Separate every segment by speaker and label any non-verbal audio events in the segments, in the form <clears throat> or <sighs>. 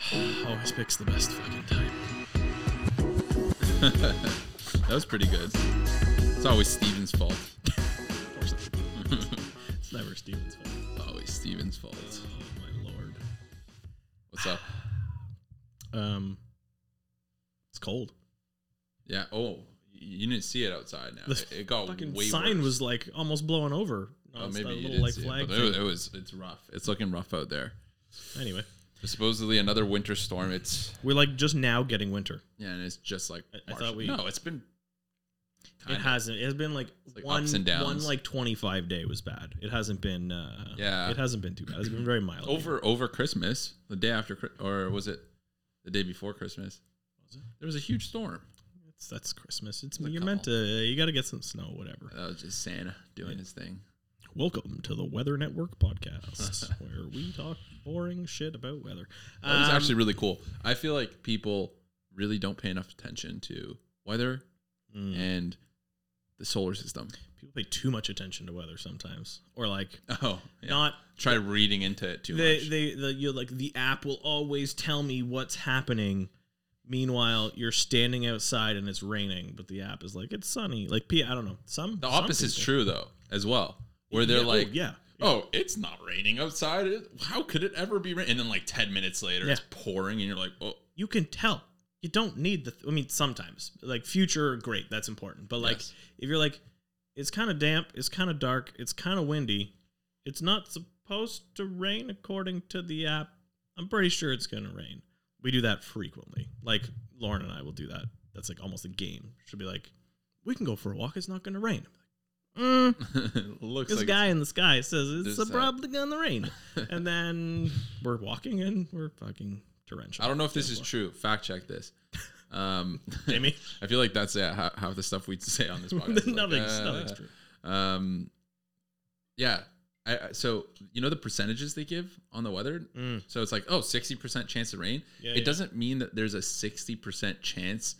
Speaker 1: <sighs> Always picks the best fucking time. <laughs>
Speaker 2: that was pretty good. It's always Steven's fault.
Speaker 1: Of <laughs> course it's never Steven's fault.
Speaker 2: It's always Steven's fault.
Speaker 1: Oh my lord.
Speaker 2: What's up?
Speaker 1: Um, it's cold.
Speaker 2: Yeah. Oh, you didn't see it outside now.
Speaker 1: The
Speaker 2: It, it got
Speaker 1: Fucking
Speaker 2: way
Speaker 1: sign
Speaker 2: worse.
Speaker 1: was like almost blowing over.
Speaker 2: Oh, maybe you didn't
Speaker 1: like
Speaker 2: see it, but it, it was. It's rough. It's looking rough out there.
Speaker 1: Anyway,
Speaker 2: Supposedly another winter storm. It's
Speaker 1: we're like just now getting winter.
Speaker 2: yeah, and it's just like
Speaker 1: I- I
Speaker 2: March.
Speaker 1: thought we-
Speaker 2: no. It's been.
Speaker 1: It
Speaker 2: kinda-
Speaker 1: hasn't. It has been like,
Speaker 2: like
Speaker 1: one
Speaker 2: ups and downs.
Speaker 1: one like twenty five day was bad. It hasn't been. uh
Speaker 2: Yeah.
Speaker 1: It hasn't been too bad. It's been very mild.
Speaker 2: over over Christmas, the day after, Chri- or was it the day before Christmas?
Speaker 1: Was it?
Speaker 2: There was a huge storm.
Speaker 1: It's, that's Christmas. It's
Speaker 2: a
Speaker 1: you're meant to. You got to get some snow. Whatever.
Speaker 2: That was just Santa doing his thing.
Speaker 1: Welcome to the Weather Network podcast, <laughs> where we talk boring shit about weather.
Speaker 2: That was
Speaker 1: Um,
Speaker 2: actually really cool. I feel like people really don't pay enough attention to weather
Speaker 1: mm,
Speaker 2: and the solar system.
Speaker 1: people pay too much attention to weather sometimes, or like <laughs>
Speaker 2: Oh, yeah.
Speaker 1: not
Speaker 2: try reading into it too
Speaker 1: they
Speaker 2: much.
Speaker 1: they the you like the app will always tell me what's happening. Meanwhile, you're standing outside and it's raining, but the app is like it's sunny. Like P, I don't know. Some
Speaker 2: the
Speaker 1: some
Speaker 2: opposite's
Speaker 1: people-
Speaker 2: true though, as well. Where they're
Speaker 1: Yeah, oh,
Speaker 2: like,
Speaker 1: yeah,
Speaker 2: "Oh, it's not raining outside. How could it ever be raining?" And then like ten minutes later,
Speaker 1: Yeah.
Speaker 2: it's pouring, and you're like, "Oh,
Speaker 1: you can tell. You don't need the. I mean, sometimes like future, great, that's important. But like
Speaker 2: Yes.
Speaker 1: if you're like, it's kind of damp, it's kind of dark, it's kind of windy, it's not supposed to rain according to the app. I'm pretty sure it's gonna rain. We do that frequently. Like Lauren and I will do that. That's like almost a game. She'll be like, we can go for a walk. It's not gonna rain. Mm, <laughs>
Speaker 2: looks
Speaker 1: this
Speaker 2: like
Speaker 1: guy in the sky says it's
Speaker 2: that.
Speaker 1: probably gonna rain, <laughs> and then we're walking and we're fucking torrential.
Speaker 2: I don't know if this is true. Fact check this. <laughs> Um,
Speaker 1: Amy?
Speaker 2: I feel like that's yeah, how, how the stuff we say on this podcast. Like,
Speaker 1: nothing's,
Speaker 2: uh,
Speaker 1: nothing's true.
Speaker 2: Um, yeah. I, I- so you know the percentages they give on the weather.
Speaker 1: Mm.
Speaker 2: So it's like oh 60 percent chance of rain.
Speaker 1: Yeah,
Speaker 2: it
Speaker 1: yeah.
Speaker 2: doesn't mean that there's a sixty percent chance.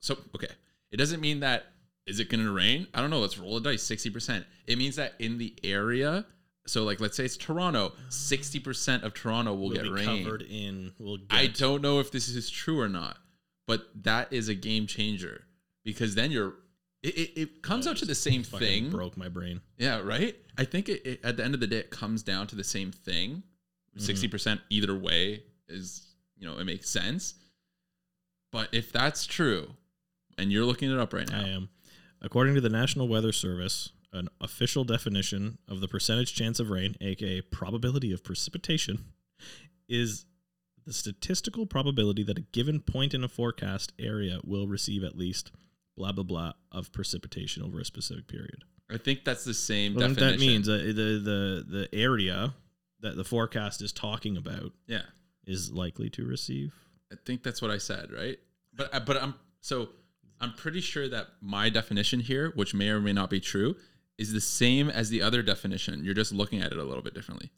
Speaker 2: So okay, it doesn't mean that is it going to rain? I don't know. Let's roll a dice. Sixty percent. It means that in the area. So like let's say it's Toronto. Sixty percent of Toronto will
Speaker 1: We'll
Speaker 2: get
Speaker 1: be
Speaker 2: rain.
Speaker 1: covered in. We'll get.
Speaker 2: I don't know if this is true or not, but that is a game changer because then you're. It, it, it comes out to the same thing.
Speaker 1: Broke my brain.
Speaker 2: Yeah, right. I think it, it, at the end of the day, it comes down to the same thing.
Speaker 1: Mm-hmm.
Speaker 2: 60 percent either way is you know it makes sense. But if that's true, and you're looking it up right now,
Speaker 1: I am. According to the National Weather Service, an official definition of the percentage chance of rain, aka probability of precipitation, is the statistical probability that a given point in a forecast area will receive at least blah blah blah of precipitation over a specific period.
Speaker 2: I think that's the same
Speaker 1: Well,
Speaker 2: definition.
Speaker 1: that means uh, the the the area that the forecast is talking about
Speaker 2: yeah,
Speaker 1: is likely to receive.
Speaker 2: I think that's what I said, right? But uh, but I'm so I'm pretty sure that my definition here, which may or may not be true, is the same as the other definition. You're just looking at it a little bit differently.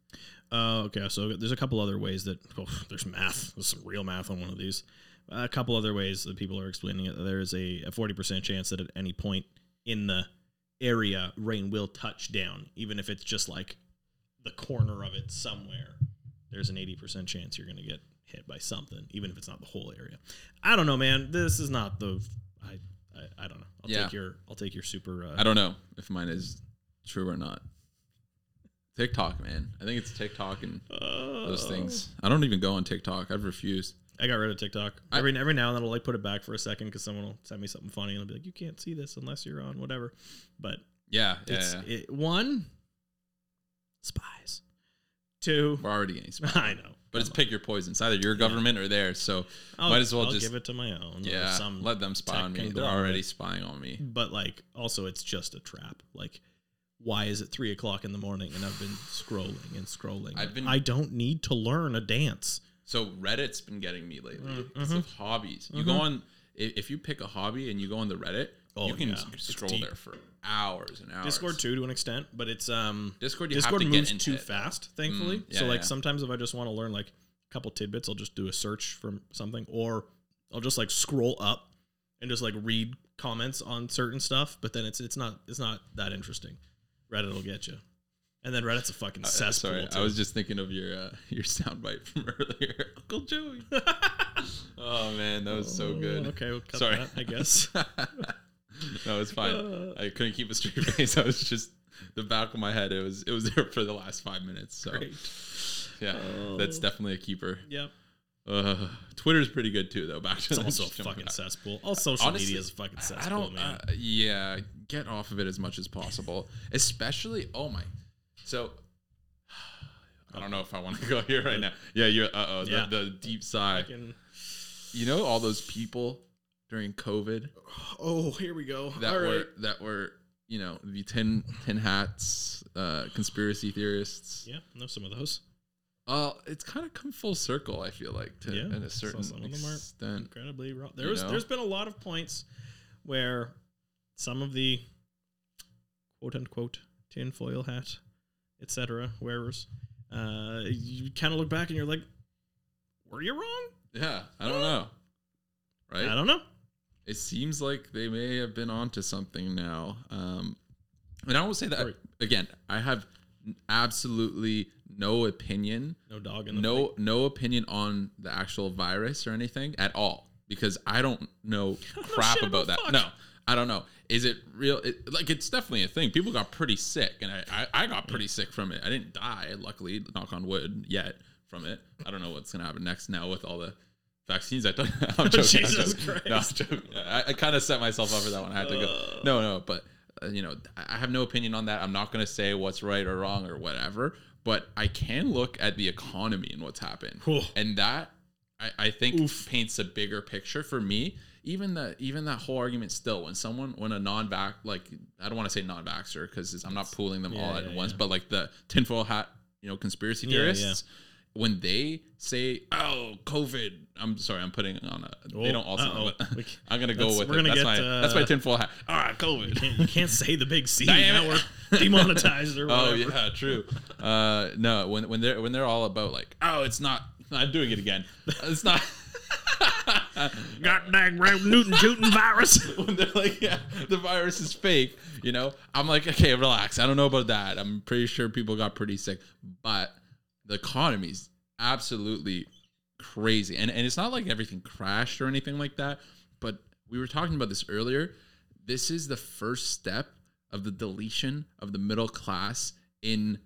Speaker 1: Uh, okay, so there's a couple other ways that oh, <laughs> there's math. There's some real math on one of these. a couple other ways that people are explaining it. There is a, a 40% chance that at any point in the area, rain will touch down, even if it's just like the corner of it somewhere. There's an 80% chance you're going to get hit by something, even if it's not the whole area. I don't know, man. This is not the. I I, I don't know. I'll
Speaker 2: Yeah.
Speaker 1: take your I'll take your super. Uh,
Speaker 2: I don't know if mine is true or not. TikTok, man. I think it's TikTok and those
Speaker 1: Oh.
Speaker 2: things. I don't even go on TikTok. I've refused.
Speaker 1: I got rid of TikTok.
Speaker 2: I-
Speaker 1: Every every now and then I'll like put it back for a second because someone will send me something funny and I'll be like, "You can't see this unless you're on whatever." But
Speaker 2: Yeah, yeah.
Speaker 1: it's
Speaker 2: yeah.
Speaker 1: It, one spies, two.
Speaker 2: We're already getting spied. <laughs>
Speaker 1: I know,
Speaker 2: But it's pick your poison. It's either your government or theirs. So.
Speaker 1: I'll,
Speaker 2: might as well
Speaker 1: I'll
Speaker 2: just-
Speaker 1: give it to my own. or
Speaker 2: yeah,
Speaker 1: some,
Speaker 2: let them spy
Speaker 1: tech
Speaker 2: on me. They're
Speaker 1: conglomerate.
Speaker 2: already spying on me.
Speaker 1: but like also it's just a trap. Like, why is it three o'clock in the morning and I've been scrolling and scrolling?
Speaker 2: I've been-
Speaker 1: I don't need to learn a dance.
Speaker 2: So Reddit's been getting me lately.
Speaker 1: Mm,
Speaker 2: It's
Speaker 1: mhm.
Speaker 2: of hobbies. You go on i- if you pick a hobby and you go on the Reddit,
Speaker 1: Oh,
Speaker 2: you can
Speaker 1: yeah.
Speaker 2: s-
Speaker 1: It's
Speaker 2: scroll
Speaker 1: deep.
Speaker 2: there for hours and hours.
Speaker 1: Discord too to an extent, but it's um
Speaker 2: Discord, you
Speaker 1: Discord
Speaker 2: have to
Speaker 1: moves
Speaker 2: get into
Speaker 1: too
Speaker 2: it.
Speaker 1: fast, thankfully.
Speaker 2: Mm, yeah,
Speaker 1: so like
Speaker 2: yeah.
Speaker 1: sometimes if I just want to learn like a couple tidbits, I'll just do a search from something, or I'll just like scroll up and just like read comments on certain stuff. But then it's it's not it's not that interesting. Reddit will get you, And then Reddit's a fucking
Speaker 2: Uh,
Speaker 1: cesspool.
Speaker 2: sorry, I was just thinking of your uh, <laughs> your soundbite from earlier, <laughs> Uncle Joey. <laughs> oh man, that was so good.
Speaker 1: Oh, Okay, we'll cut
Speaker 2: Sorry.
Speaker 1: that, I guess. <laughs>
Speaker 2: no, it's fine.
Speaker 1: Uh.
Speaker 2: I couldn't keep a straight <laughs> face. I was just the back of my head. It was it was there for the last five minutes. So
Speaker 1: Great.
Speaker 2: yeah, that's
Speaker 1: Oh.
Speaker 2: definitely a keeper.
Speaker 1: Yep.
Speaker 2: Uh, Twitter's pretty good too, though. Back to
Speaker 1: It's also a fucking cesspool. All social
Speaker 2: Honestly,
Speaker 1: media is a fucking cesspool,
Speaker 2: I don't.
Speaker 1: man.
Speaker 2: Uh, yeah, get off of it as much as possible. Especially, oh my. So, <sighs> I don't know if I want to <laughs> go here right now. Yeah, you're. Uh oh.
Speaker 1: Yeah.
Speaker 2: The, the deep sigh.
Speaker 1: Fucking-
Speaker 2: You know all those people during COVID
Speaker 1: oh, here we go.
Speaker 2: that
Speaker 1: All
Speaker 2: were
Speaker 1: right.
Speaker 2: that were you know the tin tin hats, uh, conspiracy theorists.
Speaker 1: Yeah, know some of those.
Speaker 2: Uh, it's kind of come full circle. I feel like to
Speaker 1: Yeah,
Speaker 2: in a
Speaker 1: so
Speaker 2: certain
Speaker 1: some of them are
Speaker 2: extent.
Speaker 1: Incredibly wrong.
Speaker 2: You
Speaker 1: There was,
Speaker 2: know?
Speaker 1: there's been a lot of points where some of the quote unquote tinfoil hat, etc. wearers, uh, you kind of look back and you're like, were you wrong?
Speaker 2: Yeah, I don't know. Right?
Speaker 1: I don't know.
Speaker 2: It seems like they may have been onto something now. Um, and I will say that
Speaker 1: Right.
Speaker 2: again. I have absolutely no opinion,
Speaker 1: No dog in the
Speaker 2: no no opinion on the actual virus or anything at all because I don't know <laughs>
Speaker 1: don't know
Speaker 2: crap
Speaker 1: shit
Speaker 2: about
Speaker 1: about
Speaker 2: that. No, I don't know. Is it real? It, like it's definitely a thing. People got pretty sick, and I, I I got pretty sick from it. I didn't die, luckily, knock on wood, yet from it. I don't know what's gonna happen next now with all the vaccines. I don't. <laughs> I'm <laughs> joking. I'm joking.
Speaker 1: Christ. <laughs>
Speaker 2: No. I, I kind of set myself up for that one. I had to go. No, no, but uh, you know, I have no opinion on that. I'm not gonna say what's right or wrong or whatever. But I can look at the economy and what's happened,
Speaker 1: Whew.
Speaker 2: and that I, I think
Speaker 1: Oof.
Speaker 2: paints a bigger picture for me. Even the even that whole argument still when someone when a non-vax like I don't want to say non-vaxxer because I'm not pooling them
Speaker 1: Yeah,
Speaker 2: all at
Speaker 1: yeah,
Speaker 2: once,
Speaker 1: yeah.
Speaker 2: but like the tinfoil hat you know conspiracy theorists when they say oh COVID I'm sorry I'm putting on a they
Speaker 1: Oh,
Speaker 2: don't also
Speaker 1: We- <laughs>
Speaker 2: I'm gonna go with
Speaker 1: we're
Speaker 2: it
Speaker 1: gonna
Speaker 2: that's
Speaker 1: get,
Speaker 2: my that's my
Speaker 1: uh,
Speaker 2: tinfoil hat ah COVID
Speaker 1: Can't- <laughs> you can't say the big C. Now we're <laughs> demonetized or whatever.
Speaker 2: Oh yeah, true. Uh, no, when when they're when they're all about like, oh, it's not. I'm doing it again. It's not.
Speaker 1: God dang Ram Newton tootin' virus.
Speaker 2: when they're like, yeah, the virus is fake. You know, I'm like, okay, relax. I don't know about that. I'm pretty sure people got pretty sick, but the economy's absolutely crazy, and and it's not like everything crashed or anything like that. But we were talking about this earlier. This is the first step of the deletion of the middle class in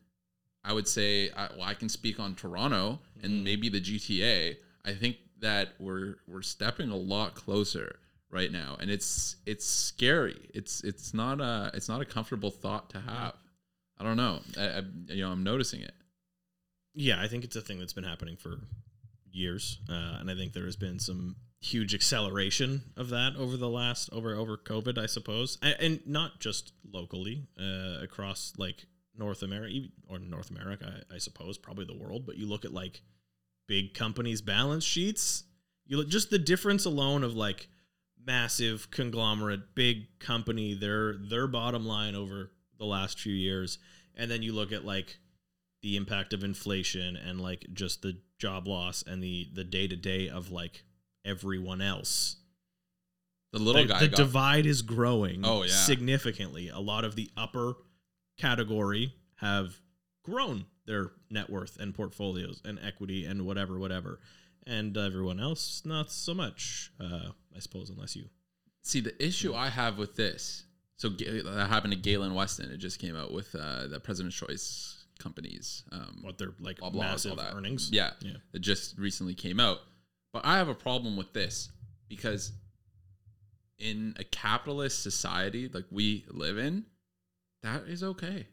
Speaker 2: I would say, I, well, I can speak on Toronto and mm-hmm. maybe the GTA. I think that we're we're stepping a lot closer right now, and it's it's scary. It's it's not a it's not a comfortable thought to have. I don't know. I, I, you know, I'm noticing it.
Speaker 1: Yeah, I think it's a thing that's been happening for years, uh, and I think there has been some huge acceleration of that over the last over over COVID, I suppose, and, and not just locally uh, across like North America or North America, I, I suppose, probably the world. But you look at like big companies' balance sheets, you look just the difference alone of like massive conglomerate, big company, their their bottom line over the last few years, and then you look at like the impact of inflation and like just the job loss and the the day to day of like everyone else.
Speaker 2: The little
Speaker 1: the,
Speaker 2: guy
Speaker 1: the
Speaker 2: got
Speaker 1: divide is growing
Speaker 2: Oh, yeah.
Speaker 1: significantly. A lot of the upper category have grown their net worth and portfolios and equity and whatever, whatever. And everyone else, not so much, uh, I suppose, unless you.
Speaker 2: See, the issue I have with this, so that happened to Galen Weston. It just came out with uh, the President's Choice companies. Um,
Speaker 1: What they're like
Speaker 2: blah, blah, all
Speaker 1: massive
Speaker 2: that.
Speaker 1: earnings.
Speaker 2: Yeah,
Speaker 1: Yeah.
Speaker 2: It just recently came out. But I have a problem with this because in a capitalist society like we live in, that is okay.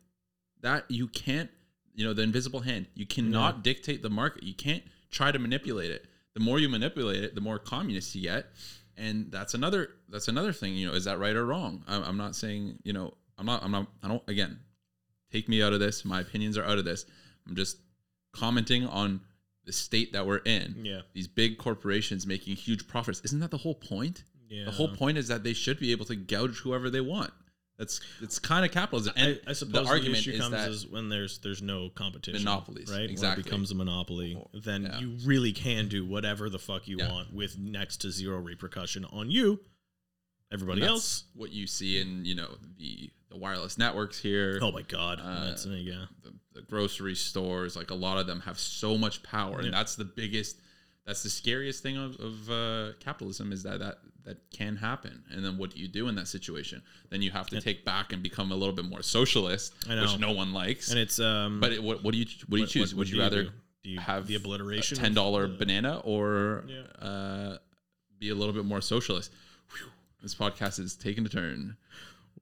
Speaker 2: That you can't, you know, the invisible hand. You cannot dictate the market. You can't try to manipulate it. The more you manipulate it, the more communist you get. And that's another that's another thing, you know, is that right or wrong? I'm, I'm not saying, you know, I'm not I'm not I don't again, take me out of this. My opinions are out of this. I'm just commenting on the state that we're in.
Speaker 1: Yeah.
Speaker 2: These big corporations making huge profits. Isn't that the whole point?
Speaker 1: Yeah.
Speaker 2: The whole point is that they should be able to gouge whoever they want. That's it's kind of capitalism. And
Speaker 1: I, I suppose
Speaker 2: the argument
Speaker 1: issue
Speaker 2: is
Speaker 1: comes
Speaker 2: that
Speaker 1: is when there's there's no competition,
Speaker 2: Monopolies,
Speaker 1: right? When
Speaker 2: exactly.
Speaker 1: it becomes a monopoly, then
Speaker 2: yeah.
Speaker 1: you really can do whatever the fuck you
Speaker 2: Yeah.
Speaker 1: want with next to zero repercussion on you Everybody
Speaker 2: And
Speaker 1: else.
Speaker 2: what you see in you know the the wireless networks here.
Speaker 1: Oh my god.
Speaker 2: Uh,
Speaker 1: that's yeah.
Speaker 2: the, the grocery stores, like a lot of them have so much power,
Speaker 1: Yeah.
Speaker 2: and that's the biggest, that's the scariest thing of, of uh, capitalism is that that that can happen. And then what do you do in that situation? Then you have to take back and become a little bit more socialist,
Speaker 1: I know.
Speaker 2: which no one likes.
Speaker 1: And it's um.
Speaker 2: but it, what what do you what do you choose? would
Speaker 1: do
Speaker 2: you rather
Speaker 1: do? Do you
Speaker 2: have
Speaker 1: the obliteration?
Speaker 2: ten dollar banana or
Speaker 1: Yeah.
Speaker 2: uh, be a little bit more socialist? This podcast is taking a turn.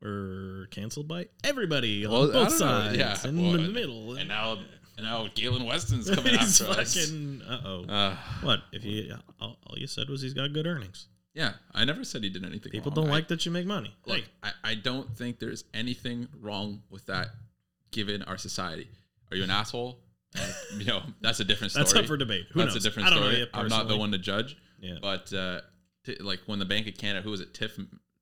Speaker 1: We're canceled by everybody on
Speaker 2: Well, I
Speaker 1: both sides
Speaker 2: Yeah,
Speaker 1: and
Speaker 2: well,
Speaker 1: in the
Speaker 2: and-
Speaker 1: middle.
Speaker 2: And now and now Galen Weston's <laughs> coming
Speaker 1: he's
Speaker 2: after us.
Speaker 1: fucking. Uh oh.
Speaker 2: Uh,
Speaker 1: what if you? All, all you said was he's got good earnings.
Speaker 2: Yeah, I never said he did anything.
Speaker 1: People
Speaker 2: wrong.
Speaker 1: don't
Speaker 2: I-
Speaker 1: like that you make money.
Speaker 2: Like
Speaker 1: Hey,
Speaker 2: I, I don't think there's anything wrong with that, given our society. Are you an asshole? Uh, you know, that's a different story. <laughs>
Speaker 1: that's up for debate. Who
Speaker 2: that's
Speaker 1: knows?
Speaker 2: a different
Speaker 1: I don't know
Speaker 2: story. I'm not the one to judge.
Speaker 1: Yeah.
Speaker 2: But uh, like when the Bank of Canada, who was it, Tiff,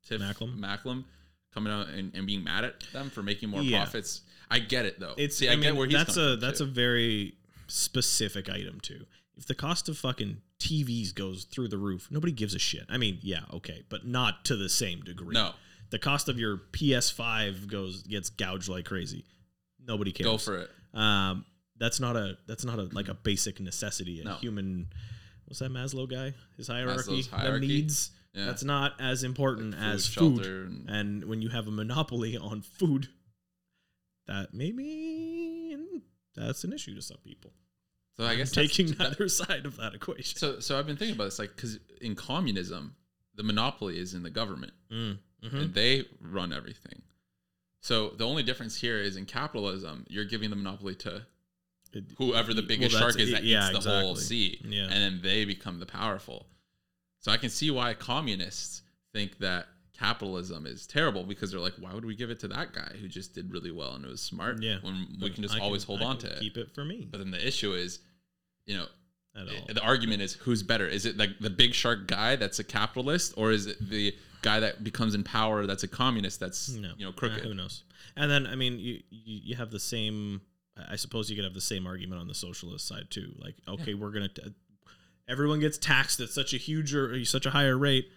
Speaker 2: Tiff
Speaker 1: Macklem?
Speaker 2: Macklem, coming out and, and being mad at them for making more
Speaker 1: Yeah.
Speaker 2: profits. I get it though.
Speaker 1: It's.
Speaker 2: See,
Speaker 1: I,
Speaker 2: I,
Speaker 1: mean,
Speaker 2: get where he's
Speaker 1: that's
Speaker 2: coming
Speaker 1: a
Speaker 2: from,
Speaker 1: that's
Speaker 2: too.
Speaker 1: a very specific item too. If the cost of fucking TVs goes through the roof, nobody gives a shit. I mean, yeah, okay, but not to the same degree.
Speaker 2: no.
Speaker 1: The cost of your PS5 goes gets gouged like crazy. Nobody cares.
Speaker 2: Go for it.
Speaker 1: Um, that's not a that's not a like a basic necessity. A
Speaker 2: No.
Speaker 1: human, what's that Maslow guy? His hierarchy,
Speaker 2: Maslow's
Speaker 1: the needs.
Speaker 2: Yeah.
Speaker 1: That's not as important
Speaker 2: Like
Speaker 1: as food.
Speaker 2: and-
Speaker 1: And when you have a monopoly on food, that maybe that's an issue to some people.
Speaker 2: so I guess
Speaker 1: I'm taking <laughs> neither side of that equation.
Speaker 2: So, so I've been thinking about this, like, because in communism, the monopoly is in the government,
Speaker 1: Mm, mhm.
Speaker 2: and they run everything. So the only difference here is in capitalism, you're giving the monopoly to whoever the biggest
Speaker 1: that's-
Speaker 2: shark is that
Speaker 1: yeah,
Speaker 2: eats the whole sea,
Speaker 1: Yeah.
Speaker 2: and then they become the powerful. So I can see why communists think that capitalism is terrible because they're like, why would we give it to that guy who just did really well and it was smart?
Speaker 1: Yeah.
Speaker 2: when we can just
Speaker 1: I
Speaker 2: always hold
Speaker 1: I
Speaker 2: on
Speaker 1: can
Speaker 2: to it.
Speaker 1: Keep it for me.
Speaker 2: But then the issue is, you know,
Speaker 1: At all.
Speaker 2: the argument is who's better? Is it like the big shark guy that's a capitalist, or is it the guy that becomes in power that's a communist that's
Speaker 1: No,
Speaker 2: you know
Speaker 1: Uh,
Speaker 2: crooked?
Speaker 1: who knows? And then I mean, you, you you have the same. I suppose you could have the same argument on the socialist side too. Like, okay, we're gonna. T- everyone gets taxed at such a huge or such a higher rate.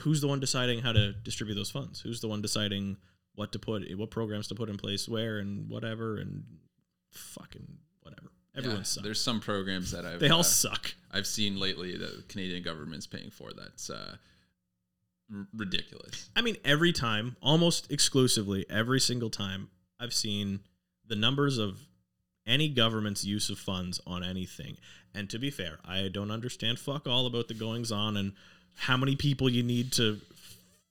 Speaker 1: Who's the one deciding how to distribute those funds? Who's the one deciding what to put, what programs to put in place, where, and whatever, and fucking whatever. Everyone
Speaker 2: Yeah,
Speaker 1: sucks.
Speaker 2: There's some programs that I've
Speaker 1: They all
Speaker 2: uh,
Speaker 1: suck.
Speaker 2: I've seen lately that the Canadian government's paying for. That's uh, r- ridiculous.
Speaker 1: I mean, every time, almost exclusively, every single time, I've seen the numbers of any government's use of funds on anything. And to be fair, I don't understand fuck all about the goings on and how many people you need to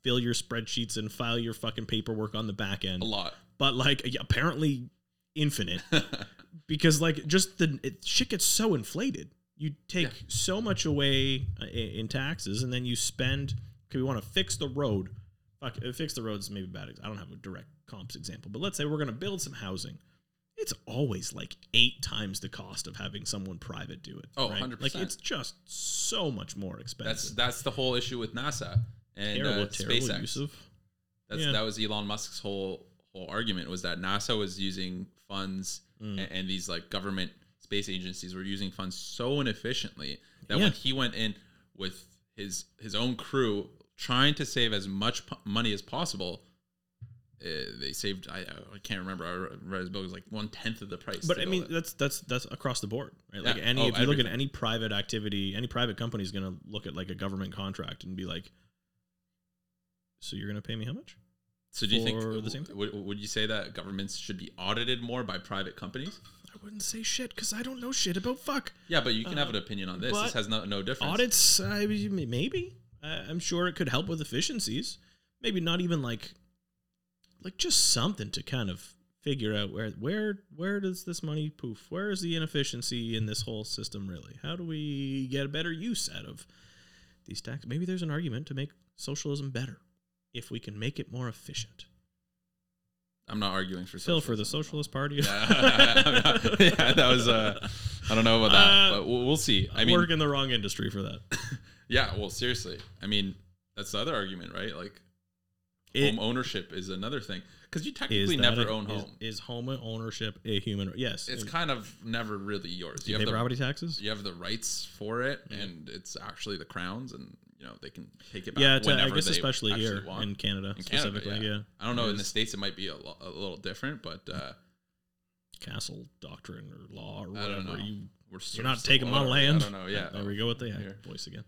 Speaker 1: fill your spreadsheets and file your fucking paperwork on the back end.
Speaker 2: A lot.
Speaker 1: But like, apparently infinite <laughs> because like just the it, shit gets so inflated. You take
Speaker 2: Yeah.
Speaker 1: so much away uh, in taxes, and then you spend. Okay, we want to fix the road. Uh, fix the roads maybe bad. I don't have a direct comps example, but let's say we're gonna build some housing. It's always like eight times the cost of having someone private do it.
Speaker 2: Oh,
Speaker 1: right?
Speaker 2: 100%.
Speaker 1: Like it's just so much more expensive.
Speaker 2: that's that's the whole issue with NASA and
Speaker 1: terrible,
Speaker 2: uh,
Speaker 1: terrible
Speaker 2: SpaceX.
Speaker 1: use of.
Speaker 2: That's
Speaker 1: Yeah.
Speaker 2: that was Elon Musk's whole whole argument was that NASA was using funds
Speaker 1: Mm.
Speaker 2: and, and these like government space agencies were using funds so inefficiently that
Speaker 1: Yeah.
Speaker 2: when he went in with his his own crew trying to save as much po- money as possible, uh, they saved I, I can't remember I read his book it was like one tenth of the price.
Speaker 1: But I mean, that's that's that's across the board, right? Like
Speaker 2: Yeah.
Speaker 1: any,
Speaker 2: Oh,
Speaker 1: if you look at any private activity, any private company is going to look at like a government contract and be like, "So you're going to pay me how much?"
Speaker 2: so do you think
Speaker 1: the same thing?
Speaker 2: would, would you say that governments should be audited more by private companies?
Speaker 1: I wouldn't say shit because I don't know shit about fuck
Speaker 2: Yeah, but you can have
Speaker 1: Uh,
Speaker 2: an opinion on this. This has no no difference.
Speaker 1: audits. I mean, maybe I'm sure it could help with efficiencies. Maybe not even like, like just something to kind of figure out where where where does this money poof? Where is the inefficiency in this whole system really? How do we get a better use out of these taxes? Maybe there's an argument to make socialism better if we can make it more efficient.
Speaker 2: I'm not arguing for
Speaker 1: Phil for the. Socialist Party.
Speaker 2: yeah, <laughs> yeah, that was. Uh, I don't know about that,
Speaker 1: Uh,
Speaker 2: but we'll, we'll see. I
Speaker 1: I
Speaker 2: mean,
Speaker 1: work in the wrong industry for that. <laughs>
Speaker 2: yeah. Well, seriously, I mean, that's the other argument, right? Like,
Speaker 1: It-
Speaker 2: home ownership is another thing because you technically never
Speaker 1: a-
Speaker 2: own
Speaker 1: is-
Speaker 2: home.
Speaker 1: Is, home ownership a human? Yes.
Speaker 2: it's
Speaker 1: And
Speaker 2: kind of never really yours.
Speaker 1: do
Speaker 2: You
Speaker 1: you
Speaker 2: have
Speaker 1: pay
Speaker 2: the
Speaker 1: property taxes.
Speaker 2: you have the rights for it,
Speaker 1: Yeah.
Speaker 2: and it's actually the crown's, and you know they can take it back.
Speaker 1: yeah, to, I guess especially here
Speaker 2: want.
Speaker 1: in Canada
Speaker 2: In Canada,
Speaker 1: specifically. yeah.
Speaker 2: I don't know. In the states, it might be a, lo- a little different, but uh,
Speaker 1: castle doctrine or law or
Speaker 2: I don't
Speaker 1: whatever.
Speaker 2: know.
Speaker 1: You
Speaker 2: we're
Speaker 1: you're not taking my land.
Speaker 2: I don't know. Yeah,
Speaker 1: There we go with the
Speaker 2: Here.
Speaker 1: voice again.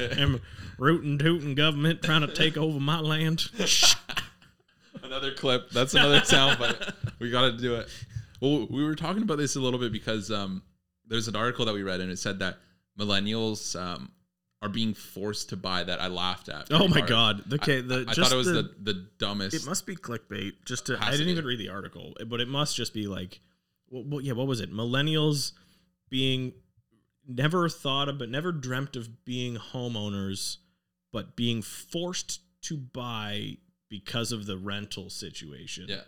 Speaker 1: <laughs> I'm rootin' tootin' government trying to take over my land. <laughs>
Speaker 2: another clip. That's another sound, but we got to do it. Well, we were talking about this a little bit because um, there's an article that we read and it said that millennials um, are being forced to buy that. I laughed at.
Speaker 1: Oh my god. Okay, the
Speaker 2: I
Speaker 1: just
Speaker 2: thought it was
Speaker 1: the,
Speaker 2: the, the, dumbest.
Speaker 1: It must be clickbait. Just to, I didn't even read the article, but it must just be like, well, well, yeah, what was it? Millennials being never thought of, but never dreamt of being homeowners, but being forced to buy because of the rental situation.
Speaker 2: yeah.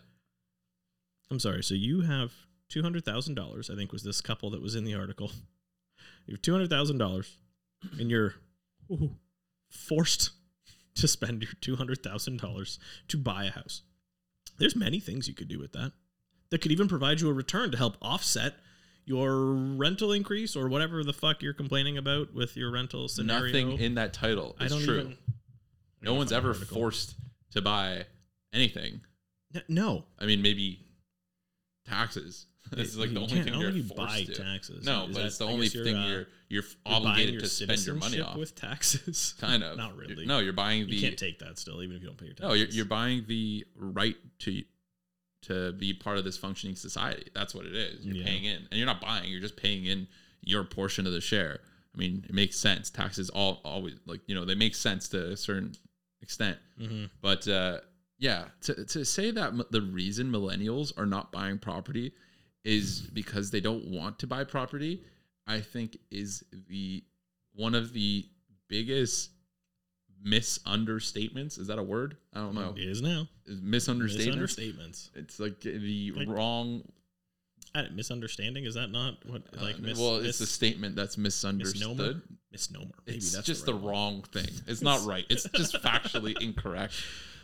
Speaker 1: I'm sorry. So you have two hundred thousand dollars. I think was this couple that was in the article. <laughs> You have two hundred thousand dollars, and you're ooh, forced <laughs> to spend your two hundred thousand dollars to buy a house. There's many things you could do with that. That could even provide you a return to help offset your rental increase or whatever the fuck you're complaining about with your rental scenario.
Speaker 2: Nothing in that title
Speaker 1: I
Speaker 2: is
Speaker 1: don't
Speaker 2: true.
Speaker 1: even.
Speaker 2: no one's ever
Speaker 1: forced.
Speaker 2: forced to buy anything.
Speaker 1: No,
Speaker 2: I mean, maybe taxes. <laughs> This is like
Speaker 1: You
Speaker 2: the only thing you're
Speaker 1: you
Speaker 2: forced
Speaker 1: buy
Speaker 2: to.
Speaker 1: taxes.
Speaker 2: No,
Speaker 1: Is
Speaker 2: but
Speaker 1: that-
Speaker 2: it's the
Speaker 1: I
Speaker 2: only
Speaker 1: you're,
Speaker 2: thing
Speaker 1: uh,
Speaker 2: you're you're
Speaker 1: You're
Speaker 2: obligated
Speaker 1: your
Speaker 2: to spend your money off.
Speaker 1: with taxes. <laughs>
Speaker 2: kind of. <laughs>
Speaker 1: Not really.
Speaker 2: No, you're buying the
Speaker 1: you can't take that still, even if you don't pay your taxes.
Speaker 2: No, you're, you're buying the right to to be part of this functioning society. That's what it is. You're
Speaker 1: Yeah.
Speaker 2: paying in, and you're not buying. You're just paying in your portion of the share. I mean, it makes sense. Taxes all always like you know they make sense to a certain extent,
Speaker 1: hmm
Speaker 2: but uh, yeah, to to say that the reason millennials are not buying property is because they don't want to buy property, I think is the one of the biggest misunderstatements. Is that a word? I don't know.
Speaker 1: It is now.
Speaker 2: Is misunderstatement.
Speaker 1: Misunderstatements.
Speaker 2: It's like the
Speaker 1: Like-
Speaker 2: wrong.
Speaker 1: Uh, misunderstanding is that not what like
Speaker 2: uh,
Speaker 1: mis-
Speaker 2: well, it's
Speaker 1: mis-
Speaker 2: a statement that's misunderstood.
Speaker 1: misnomer? misnomer? Maybe
Speaker 2: It's
Speaker 1: that's
Speaker 2: just
Speaker 1: the,
Speaker 2: the
Speaker 1: right one.
Speaker 2: wrong thing. It's <laughs> not right. It's just factually incorrect.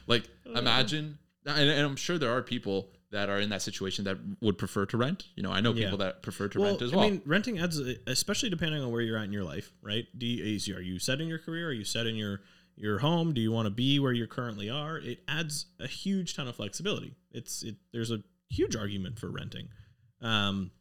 Speaker 2: Like
Speaker 1: Uh.
Speaker 2: imagine, and, and I'm sure there are people that are in that situation that would prefer to rent. You know, I know
Speaker 1: Yeah.
Speaker 2: people that prefer to
Speaker 1: Well,
Speaker 2: rent as well.
Speaker 1: I mean, renting adds, especially depending on where you're at in your life, right? Do you, is, are you set in your career? Are you set in your your home? Do you want to be where you currently are? It adds a huge ton of flexibility. It's it. There's a huge argument for renting. Um,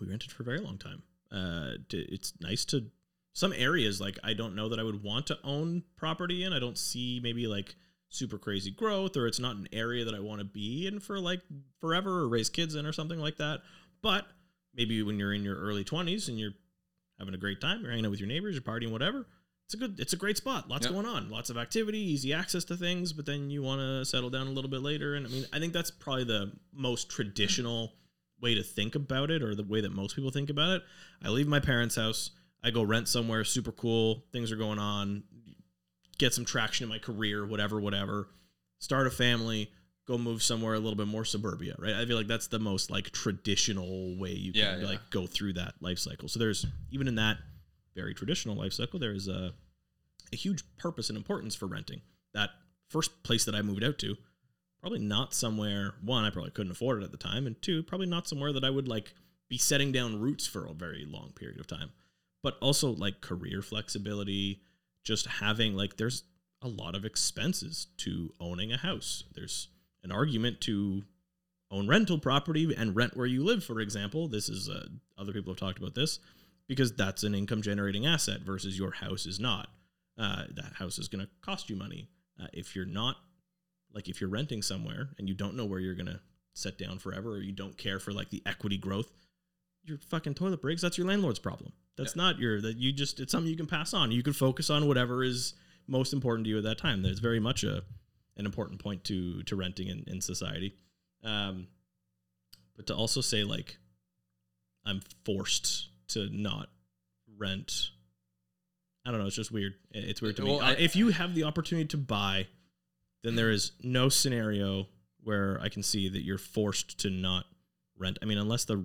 Speaker 1: we rented for a very long time. Uh, it's nice to some areas like I don't know that I would want to own property in. I don't see maybe like super crazy growth or it's not an area that I want to be in for like forever or raise kids in or something like that. But maybe when you're in your early 20s and you're having a great time, you're hanging out with your neighbors, you're partying, whatever. It's a good, it's a great spot. Lots
Speaker 2: Yeah.
Speaker 1: going on, lots of activity, easy access to things. But then you want to settle down a little bit later. And I mean, I think that's probably the most traditional way to think about it, or the way that most people think about it. I leave my parents' house, I go rent somewhere super cool, things are going on, get some traction in my career, whatever, whatever. Start a family, go move somewhere a little bit more suburbia, right? I feel like that's the most like traditional way you can
Speaker 2: Yeah, yeah.
Speaker 1: like go through that life cycle. So there's even in that very traditional life cycle, there is a a huge purpose and importance for renting. That first place that I moved out to, probably not somewhere one I probably couldn't afford it at the time, and two probably not somewhere that I would like be setting down roots for a very long period of time. But also like career flexibility, just having like there's a lot of expenses to owning a house. There's an argument to own rental property and rent where you live, for example. This is uh, other people have talked about this because that's an income generating asset versus your house is not. Uh, that house is going to cost you money. Uh, if you're not, like, if you're renting somewhere and you don't know where you're going to set down forever or you don't care for like the equity growth, your fucking toilet breaks. That's your landlord's problem. That's not your, that you just, it's something you can pass on. You can focus on whatever is most important to you at that time. There's very much a, an important point to, to renting in, in society. Um, but to also say like, I'm forced to not rent. I don't know. It's just weird. It's weird to
Speaker 2: Well,
Speaker 1: me.
Speaker 2: I-
Speaker 1: if you have the opportunity to buy, then there is no scenario where I can see that you're forced to not rent. I mean, unless the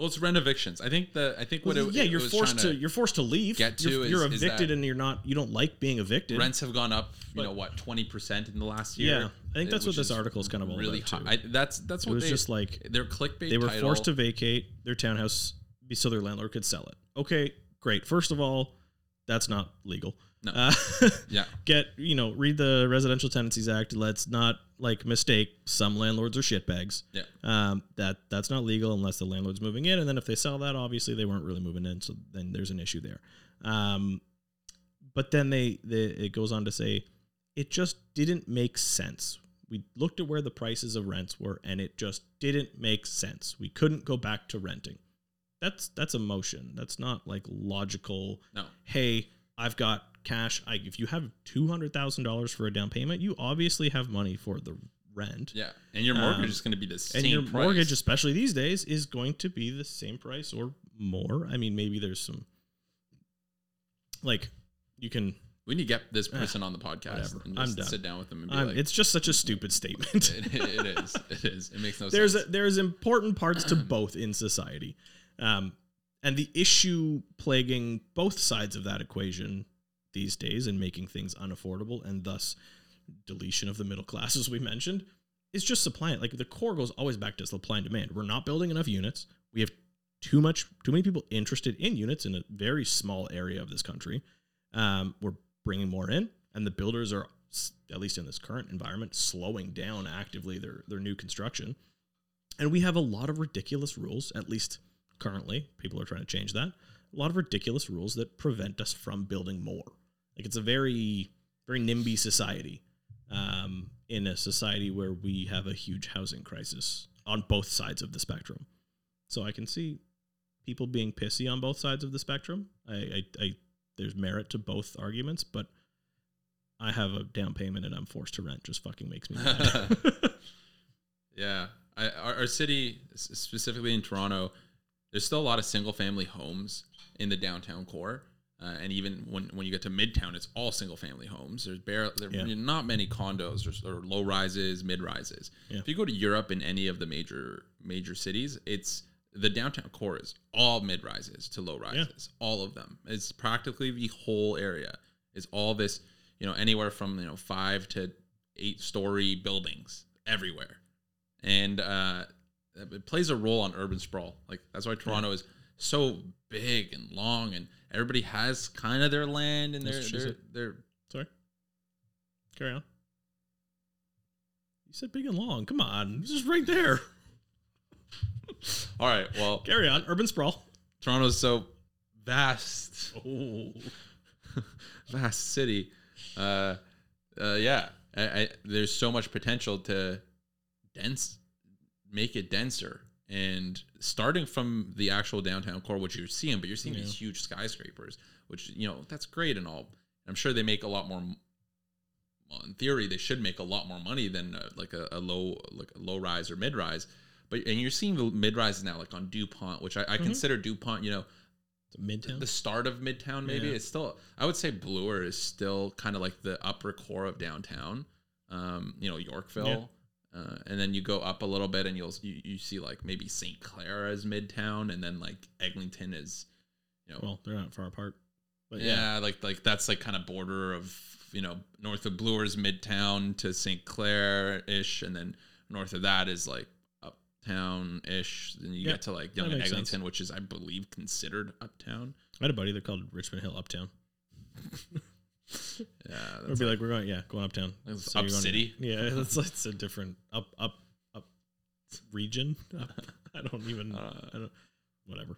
Speaker 2: well, it's rent evictions. I think the I think what it,
Speaker 1: yeah,
Speaker 2: it
Speaker 1: you're
Speaker 2: was
Speaker 1: forced
Speaker 2: trying
Speaker 1: to, you're forced to leave.
Speaker 2: get
Speaker 1: you're,
Speaker 2: to
Speaker 1: you're
Speaker 2: is- is
Speaker 1: evicted and you're not you don't like being evicted.
Speaker 2: rents have gone up. You know what, twenty percent in the last year.
Speaker 1: Yeah, I think uh, that's what this article is kind of all
Speaker 2: really
Speaker 1: about.
Speaker 2: high. I, that's that's
Speaker 1: it was
Speaker 2: they,
Speaker 1: just like
Speaker 2: their clickbait.
Speaker 1: they were
Speaker 2: title,
Speaker 1: forced to vacate their townhouse so their landlord could sell it. Okay, great. First of all, That's not legal.
Speaker 2: No.
Speaker 1: Uh, <laughs>
Speaker 2: Yeah.
Speaker 1: get you know read the Residential Tenancies Act. Let's not like mistake some landlords are shitbags.
Speaker 2: Yeah.
Speaker 1: Um, that that's not legal unless the landlord's moving in, and then if they sell that, obviously they weren't really moving in, so then there's an issue there. Um, but then they, they it goes on to say it just didn't make sense. We looked at where the prices of rents were, and it just didn't make sense. We couldn't go back to renting. That's that's emotion. That's not like logical.
Speaker 2: No.
Speaker 1: Hey, I've got cash. I, if you have two hundred thousand dollars for a down payment, you obviously have money for the rent.
Speaker 2: Yeah. And your mortgage
Speaker 1: Um,
Speaker 2: is going to be the same
Speaker 1: and your
Speaker 2: price.
Speaker 1: mortgage, especially these days, is going to be the same price or more. I mean, maybe there's some like you can.
Speaker 2: we need to get this person on the podcast
Speaker 1: whatever.
Speaker 2: and
Speaker 1: I'm done.
Speaker 2: sit down with them and be
Speaker 1: I'm,
Speaker 2: like,
Speaker 1: it's just such a stupid statement. <laughs>
Speaker 2: it, it is. It is. It makes no <laughs>
Speaker 1: there's
Speaker 2: sense.
Speaker 1: a, there's important parts to <clears throat> both in society, um, and the issue plaguing both sides of that equation these days and making things unaffordable and thus deletion of the middle class, <laughs> as we mentioned, is just supply. Like the core goes always back to supply and demand. We're not building enough units. We have too much, too many people interested in units in a very small area of this country. Um, we're bringing more in, and the builders are, at least in this current environment, slowing down actively their their new construction. And we have a lot of ridiculous rules, at least currently. People are trying to change that. A lot of ridiculous rules that prevent us from building more. Like it's a very, very NIMBY society. Um, in a society where we have a huge housing crisis on both sides of the spectrum. So I can see people being pissy on both sides of the spectrum. I, I, I there's merit to both arguments, but I have a down payment and I'm forced to rent. Just fucking makes me mad. <laughs> <laughs>
Speaker 2: Yeah, I, our, our city, specifically in Toronto, there's still a lot of single family homes in the downtown core. Uh, and even when, when you get to midtown, it's all single family homes. There's bare, there
Speaker 1: Yeah.
Speaker 2: not many condos or, or low rises, mid rises.
Speaker 1: Yeah.
Speaker 2: If you go to Europe in any of the major major cities, it's the downtown core is all mid rises to low rises, all of them. It's practically the whole area. is all this, you know, anywhere from you know five to eight story buildings everywhere and uh, it plays a role on urban sprawl. Like that's why Toronto is so big and long, and everybody has kind of their land and their
Speaker 1: That's what she
Speaker 2: their, their
Speaker 1: Sorry. Carry on. You said big and long. Come on. This is right there. <laughs> <laughs>
Speaker 2: All right, well,
Speaker 1: Carry on. Urban sprawl.
Speaker 2: Toronto's so vast,
Speaker 1: Oh. <laughs>
Speaker 2: vast city. Uh, uh, yeah, I, I, there's so much potential to dense, make it denser. And starting from the actual downtown core, which you're seeing, but you're seeing
Speaker 1: Yeah.
Speaker 2: these huge skyscrapers, which you know that's great and all. I'm sure they make a lot more. Well, in theory, they should make a lot more money than uh, like a, a low, like a low rise or mid rise. But and you're seeing the mid rises now, like on Dupont, which I, I
Speaker 1: Mhm.
Speaker 2: consider Dupont. You know,
Speaker 1: Midtown.
Speaker 2: the start of Midtown. Maybe
Speaker 1: Yeah.
Speaker 2: it's still. I would say Bloor is still kind of like the upper core of downtown. Um, you know, Yorkville. Uh, and then you go up a little bit, and you'll you, you see like maybe St. Clair as Midtown, and then like Eglinton is, you know,
Speaker 1: well, they're not far apart. But
Speaker 2: yeah, like like that's like kind of border of you know north of Bloor's Midtown to St. Clair ish, and then north of that is like uptown ish. Then you
Speaker 1: Yeah,
Speaker 2: get to like Yonge and Eglinton,
Speaker 1: sense.
Speaker 2: which is I believe considered uptown.
Speaker 1: I had a buddy that called Richmond Hill Uptown. <laughs>
Speaker 2: Yeah,
Speaker 1: It would be
Speaker 2: like,
Speaker 1: we're going, yeah, going uptown.
Speaker 2: It's
Speaker 1: you're
Speaker 2: up
Speaker 1: going-
Speaker 2: city?
Speaker 1: Yeah, <laughs> it's, it's a different up, up, up region. Up, <laughs> I don't even,
Speaker 2: Uh,
Speaker 1: I don't, whatever.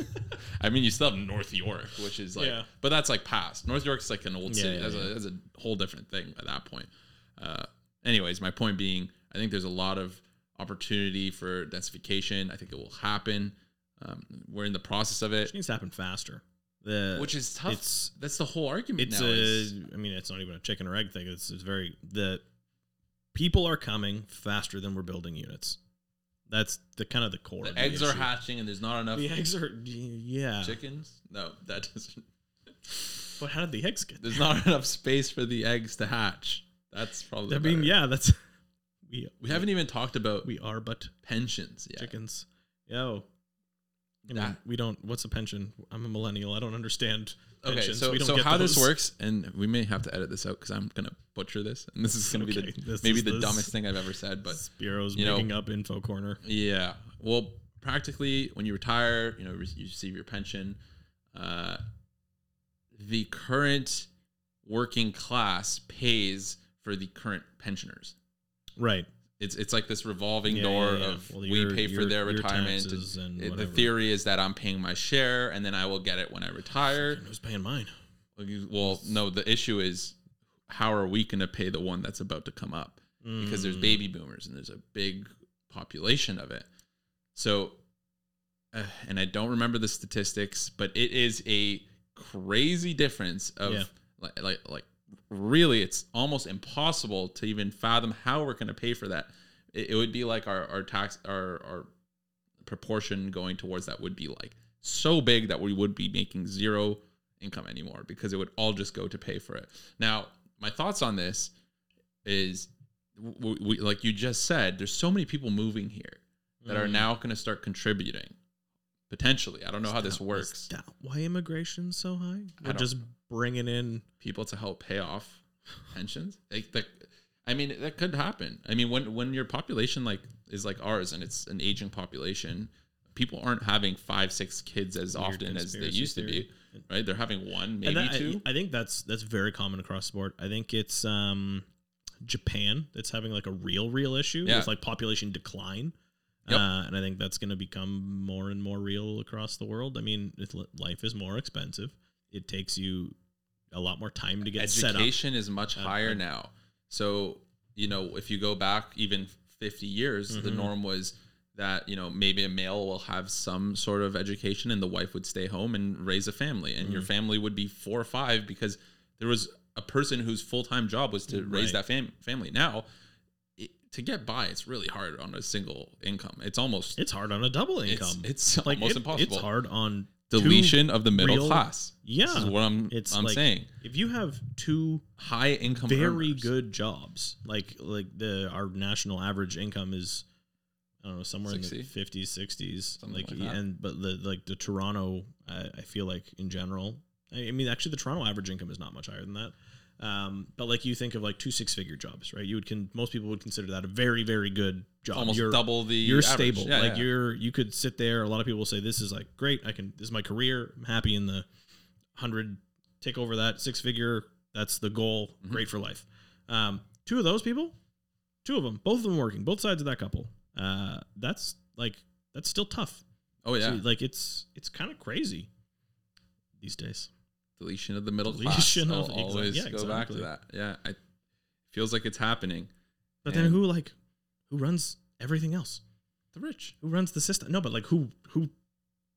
Speaker 1: <laughs>
Speaker 2: I mean, you still have North York, which is like,
Speaker 1: Yeah.
Speaker 2: but that's like past. North York's like an old
Speaker 1: Yeah,
Speaker 2: city.
Speaker 1: yeah,
Speaker 2: that's. A, that's a whole different thing at that point. Uh, anyways, my point being, I think there's a lot of opportunity for densification. I think it will happen. Um, we're in the process of
Speaker 1: it
Speaker 2: it,
Speaker 1: needs to happen faster. The
Speaker 2: which is tough.
Speaker 1: It's
Speaker 2: that's the whole argument
Speaker 1: it's
Speaker 2: now.
Speaker 1: a.
Speaker 2: is-
Speaker 1: I mean, it's not even a chicken or egg thing. It's it's very the people are coming faster than we're building units. That's the kind of the core.
Speaker 2: the
Speaker 1: of
Speaker 2: eggs are
Speaker 1: issue.
Speaker 2: hatching, and there's not enough
Speaker 1: The eggs are yeah.
Speaker 2: chickens. No, that doesn't. <laughs>
Speaker 1: But how did the eggs get?
Speaker 2: There's not enough space for the eggs to hatch. That's probably.
Speaker 1: I mean,
Speaker 2: better.
Speaker 1: yeah, that's <laughs> we
Speaker 2: We haven't even talked about
Speaker 1: we are but
Speaker 2: pensions yet.
Speaker 1: chickens. Yo,
Speaker 2: That-
Speaker 1: we don't. What's a pension? I'm a millennial. I don't understand. Pensions.
Speaker 2: Okay, so
Speaker 1: we don't
Speaker 2: so
Speaker 1: get
Speaker 2: how this works, and we may have to edit this out because I'm gonna butcher this, and this is gonna be the maybe the dumbest thing I've ever said, but
Speaker 1: Spiro's
Speaker 2: you know-
Speaker 1: making up info corner.
Speaker 2: yeah. Well, practically, when you retire, you know, you receive your pension. Uh, the current working class pays for the current pensioners.
Speaker 1: Right.
Speaker 2: It's it's like this revolving
Speaker 1: Yeah,
Speaker 2: door
Speaker 1: yeah, yeah.
Speaker 2: of
Speaker 1: Well,
Speaker 2: we
Speaker 1: your-
Speaker 2: pay for
Speaker 1: your-
Speaker 2: their retirement.
Speaker 1: and
Speaker 2: It- the theory is that I'm paying my share and then I will get it when I retire.
Speaker 1: Who's paying mine?
Speaker 2: Well, no, the issue is how are we going to pay the one that's about to come up? Because there's
Speaker 1: Mm.
Speaker 2: baby boomers and there's a big population of it. So, uh, and I don't remember the statistics, but it is a crazy difference of like, like, like really, it's almost impossible to even fathom how we're going to pay for that. It, it would be like our, our tax, our, our proportion going towards that would be like so big that we would be making zero income anymore because it would all just go to pay for it. Now, my thoughts on this is we, we, like you just said, there's so many people moving here that are
Speaker 1: Mm.
Speaker 2: now going to start contributing potentially. I don't know how this works.
Speaker 1: is that why immigration's so high? We're
Speaker 2: don't-
Speaker 1: just bringing in.
Speaker 2: People to help pay off pensions. Like the, I mean, that could happen. I mean, when when your population like is like ours and it's an aging population, people aren't having five, six kids as
Speaker 1: Weird
Speaker 2: often as they used to be. Right? They're having one, maybe
Speaker 1: that-
Speaker 2: two.
Speaker 1: I, I think that's that's very common across the board. I think it's um, Japan that's having like a real, real issue
Speaker 2: Yeah.
Speaker 1: with like population decline.
Speaker 2: Yep.
Speaker 1: Uh, and I think that's going to become more and more real across the world. I mean, if life is more expensive. It takes you a lot more time to get set up.
Speaker 2: education is much
Speaker 1: Uh,
Speaker 2: higher now. So, you know, if you go back even 50 years, the
Speaker 1: Mhm.
Speaker 2: norm was that, you know, maybe a male will have some sort of education and the wife would stay home and raise a family. And your
Speaker 1: Mhm.
Speaker 2: family would be four or five because there was a person whose full time job was to raise that fam- family. Now, to get by, it's really hard on a single income. It's almost
Speaker 1: It's hard on a double income.
Speaker 2: it's
Speaker 1: like
Speaker 2: almost
Speaker 1: it-
Speaker 2: impossible.
Speaker 1: It's hard on
Speaker 2: Deletion of the middle
Speaker 1: real-
Speaker 2: class.
Speaker 1: Yeah,
Speaker 2: This is what I'm,
Speaker 1: it's
Speaker 2: I'm
Speaker 1: like
Speaker 2: saying.
Speaker 1: if you have two
Speaker 2: High income
Speaker 1: very
Speaker 2: earners.
Speaker 1: good jobs. Like like the our national average income is I don't know somewhere
Speaker 2: 60?
Speaker 1: in the fifties, sixties. Like,
Speaker 2: like
Speaker 1: and but the like the Toronto, I, I feel like in general. I, I mean, actually, the Toronto average income is not much higher than that. Um, but like you think of like two six figure jobs, right? You would can most people would consider that a very very good job.
Speaker 2: almost
Speaker 1: you're,
Speaker 2: double the
Speaker 1: you're
Speaker 2: average.
Speaker 1: stable.
Speaker 2: Yeah,
Speaker 1: like
Speaker 2: yeah.
Speaker 1: you're you could sit there. A lot of people say this is like great. I can this is my career. I'm happy in the hundred. Take over that six figure. That's the goal.
Speaker 2: Mhm.
Speaker 1: Great for life. Um, two of those people, two of them, both of them working, both sides of that couple. Uh, that's like that's still tough.
Speaker 2: oh yeah,
Speaker 1: So, like it's it's kind of crazy these days.
Speaker 2: Deletion of the middle
Speaker 1: Deletion
Speaker 2: class.
Speaker 1: of-
Speaker 2: I'll always
Speaker 1: yeah,
Speaker 2: go back to that. Yeah, I feels like it's happening.
Speaker 1: But then who like who runs everything else?
Speaker 2: The rich,
Speaker 1: Who runs the system? No, but like who who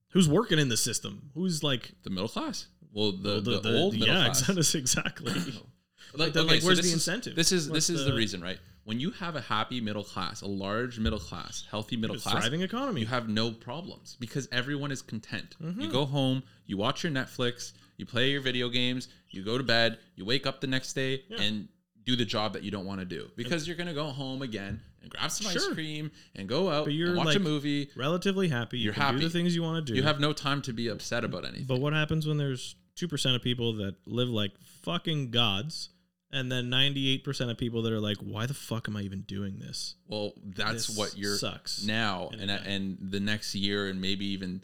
Speaker 1: who's working in the system? Who's like
Speaker 2: the middle class. Well, the,
Speaker 1: well,
Speaker 2: the, old middle
Speaker 1: yeah, <laughs>
Speaker 2: class.
Speaker 1: exactly. <laughs>
Speaker 2: like,
Speaker 1: then,
Speaker 2: okay,
Speaker 1: like, where's
Speaker 2: this
Speaker 1: the
Speaker 2: is-
Speaker 1: incentive?
Speaker 2: This is
Speaker 1: What's
Speaker 2: this is the
Speaker 1: the-
Speaker 2: reason, right? When you have a happy middle class, a large middle class, healthy middle class,
Speaker 1: thriving economy.
Speaker 2: you have no problems because everyone is content. You
Speaker 1: Mhm.
Speaker 2: go home, you watch your Netflix, you play your video games, you go to bed, you wake up the next day
Speaker 1: Yeah.
Speaker 2: and do the job that you don't want to do because you're gonna go home again and grab some ice cream and go out
Speaker 1: But you're
Speaker 2: and watch a movie.
Speaker 1: Relatively happy. You
Speaker 2: You're
Speaker 1: can do
Speaker 2: happy.
Speaker 1: the things you want to do.
Speaker 2: You have no time to be upset about anything.
Speaker 1: But what happens when there's two percent of people that live like fucking gods, and then ninety eight percent of people that are like, "Why the fuck am I even doing this?"
Speaker 2: well, that's
Speaker 1: This
Speaker 2: what you're
Speaker 1: sucks.
Speaker 2: now
Speaker 1: And
Speaker 2: and and the next year and maybe even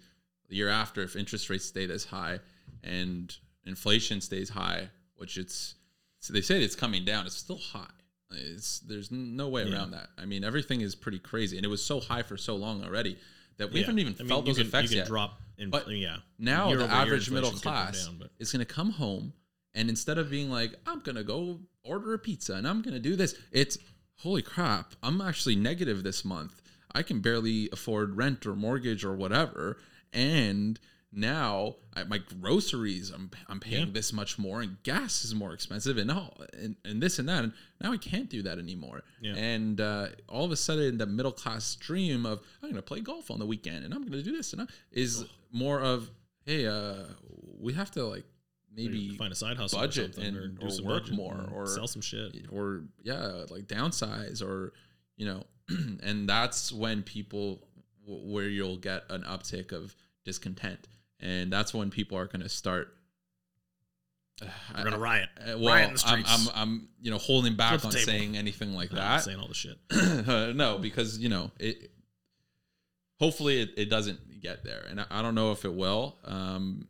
Speaker 2: the year after if interest rates stay this high and inflation stays high which it's so they say it's coming down it's still high it's there's no way
Speaker 1: Yeah.
Speaker 2: around that i mean everything is pretty crazy and it was so high for so long already that we
Speaker 1: Yeah.
Speaker 2: haven't even
Speaker 1: I mean,
Speaker 2: felt
Speaker 1: you
Speaker 2: those
Speaker 1: can,
Speaker 2: effects yet
Speaker 1: drop. In,
Speaker 2: But
Speaker 1: yeah,
Speaker 2: now the average middle
Speaker 1: inflation's gonna come
Speaker 2: class
Speaker 1: down,
Speaker 2: is going to come home and instead of being like i'm going to go order a pizza and i'm going to do this it's holy crap i'm actually negative this month. I can barely afford rent or mortgage or whatever. And now I, my groceries I'm, I'm paying
Speaker 1: Yeah.
Speaker 2: this much more and gas is more expensive and all and, and this and that. And now i can't do that anymore.
Speaker 1: Yeah.
Speaker 2: and uh, all of a sudden the middle class dream of i'm going to play golf on the weekend and i'm going to do this and I, is more of hey uh, we have to like maybe
Speaker 1: find a side hustle,
Speaker 2: budget
Speaker 1: or something, or, do
Speaker 2: or
Speaker 1: some
Speaker 2: work more, or-
Speaker 1: sell some shit.
Speaker 2: or yeah like downsize or you know <clears throat> and that's when people w- where you'll get an uptick of discontent and that's when people are going to start <sighs>
Speaker 1: We're gonna riot.
Speaker 2: uh,
Speaker 1: riot
Speaker 2: well,
Speaker 1: in the
Speaker 2: I'm, I'm. I'm, you know, holding back on
Speaker 1: table.
Speaker 2: saying anything like
Speaker 1: I'm
Speaker 2: that.
Speaker 1: saying all the shit.
Speaker 2: Uh, <laughs> no, because you know it. Hopefully, it, it doesn't get there, and I, I don't know if it will. Um,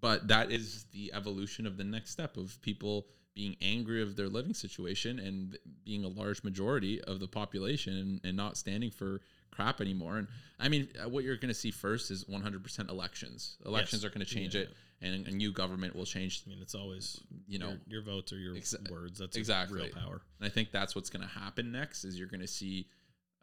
Speaker 2: but that is the evolution of the next step of people being angry of their living situation and being a large majority of the population and, and not standing for crap anymore. And I mean, uh, what you're going to see first is 100% elections. Elections
Speaker 1: Yes.
Speaker 2: are going to change
Speaker 1: Yeah,
Speaker 2: it, and a new government will change.
Speaker 1: I mean, it's always
Speaker 2: You know,
Speaker 1: your, your votes or your
Speaker 2: Exa-
Speaker 1: words. That's
Speaker 2: exactly.
Speaker 1: real power.
Speaker 2: And I think that's what's going to happen next. Is you're going to see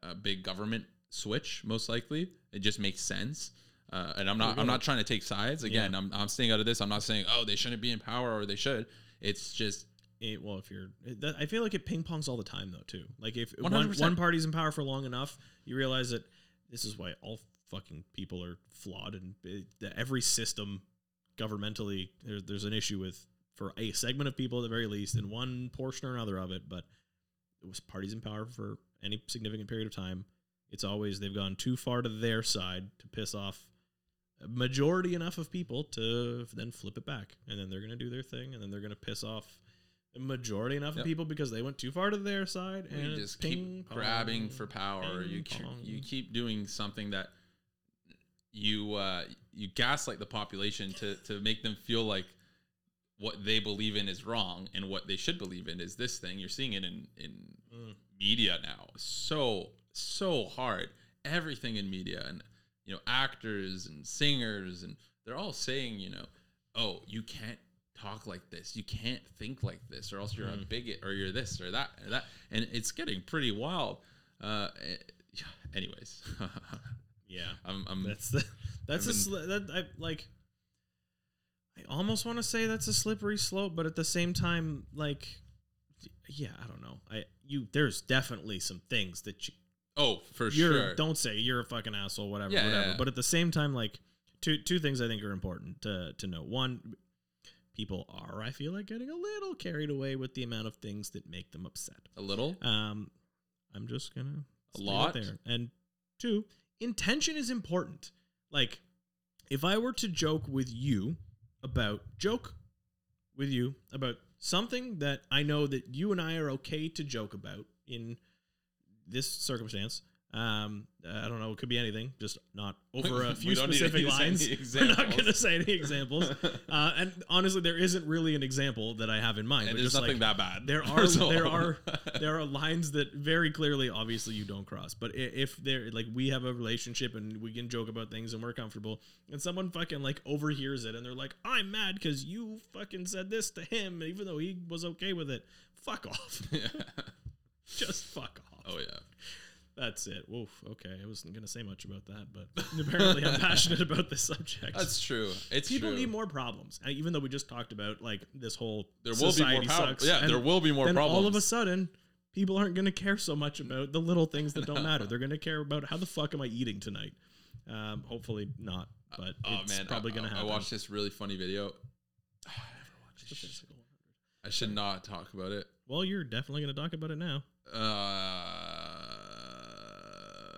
Speaker 2: a big government switch, most likely. It just makes sense. Uh, and I'm not. I'm not trying to take sides. Again,
Speaker 1: Yeah.
Speaker 2: I'm. I'm staying out of this. I'm not saying, oh, they shouldn't be in power or they should. It's just
Speaker 1: It, well, if you're, that, I feel like it ping pongs all the time though too. Like if one,
Speaker 2: 100%.
Speaker 1: one party's in power for long enough, you realize that this is why all fucking people are flawed and it, that every system governmentally there's there's an issue with for a segment of people at the very least in one portion or another of it. But it was parties in power for any significant period of time. It's always they've gone too far to their side to piss off majority enough of people to then flip it back, and then they're gonna do their thing, and then they're gonna piss off a majority enough
Speaker 2: Yep.
Speaker 1: of people because they went too far to their side, and
Speaker 2: you just keep
Speaker 1: pong,
Speaker 2: grabbing for power. You keep, you keep doing something that you uh, you gaslight the population to to make them feel like what they believe in is wrong and what they should believe in is this thing. You're seeing it in in
Speaker 1: Mm.
Speaker 2: media now. So so hard. Everything in media and you know actors and singers and they're all saying you know oh you can't talk like this. You can't think like this or else you're a bigot or you're this or that or that. And it's getting pretty wild. Uh eh, <sighs> anyways. <laughs>
Speaker 1: Yeah,
Speaker 2: I'm, I'm
Speaker 1: that's the that's a
Speaker 2: I've
Speaker 1: sli- that I like. I almost want to say that's a slippery slope, but at the same time, like, yeah, I don't know. I you there's definitely some things that you
Speaker 2: oh for
Speaker 1: you're
Speaker 2: sure
Speaker 1: don't say you're a fucking asshole, whatever,
Speaker 2: Yeah,
Speaker 1: whatever.
Speaker 2: yeah.
Speaker 1: But at the same time, like two two things I think are important to to know. One, people are I feel like getting a little carried away with the amount of things that make them upset.
Speaker 2: a little
Speaker 1: Um, I'm just gonna
Speaker 2: A lot?
Speaker 1: there. And two, intention is important. Like, if I were to joke with you about joke with you about something that I know that you and I are okay to joke about in this circumstance. Um, I don't know. It could be anything, just not <laughs> over a few specific <laughs> lines. <laughs> We're not going to say any examples. uh, and honestly, there isn't really an example that I have in mind.
Speaker 2: and there's nothing
Speaker 1: like,
Speaker 2: that bad
Speaker 1: there are
Speaker 2: So-
Speaker 1: there are there are lines that very clearly obviously you don't cross but if they're like we have a relationship and we can joke about things and we're comfortable and someone fucking like overhears it and they're like i'm mad because you fucking said this to him even though he was okay with it fuck off just fuck off
Speaker 2: oh yeah.
Speaker 1: That's it. Oof, okay. I wasn't gonna say much about that but <laughs> apparently i'm passionate about this subject.
Speaker 2: That's true. It's
Speaker 1: people
Speaker 2: true.
Speaker 1: need more problems. And even though we just talked about like this whole
Speaker 2: there will be more
Speaker 1: society
Speaker 2: problems
Speaker 1: sucks,
Speaker 2: yeah there will be more
Speaker 1: then
Speaker 2: problems
Speaker 1: all of a sudden people aren't going to care so much about the little things that don't matter. They're going to care about how the fuck am i eating tonight? Um hopefully not but
Speaker 2: oh
Speaker 1: it's
Speaker 2: man
Speaker 1: probably
Speaker 2: I,
Speaker 1: going to
Speaker 2: I-
Speaker 1: happen.
Speaker 2: I watched this really funny video. <sighs> <sighs> I should not talk about it.
Speaker 1: Well you're definitely going to talk about it now
Speaker 2: Uh,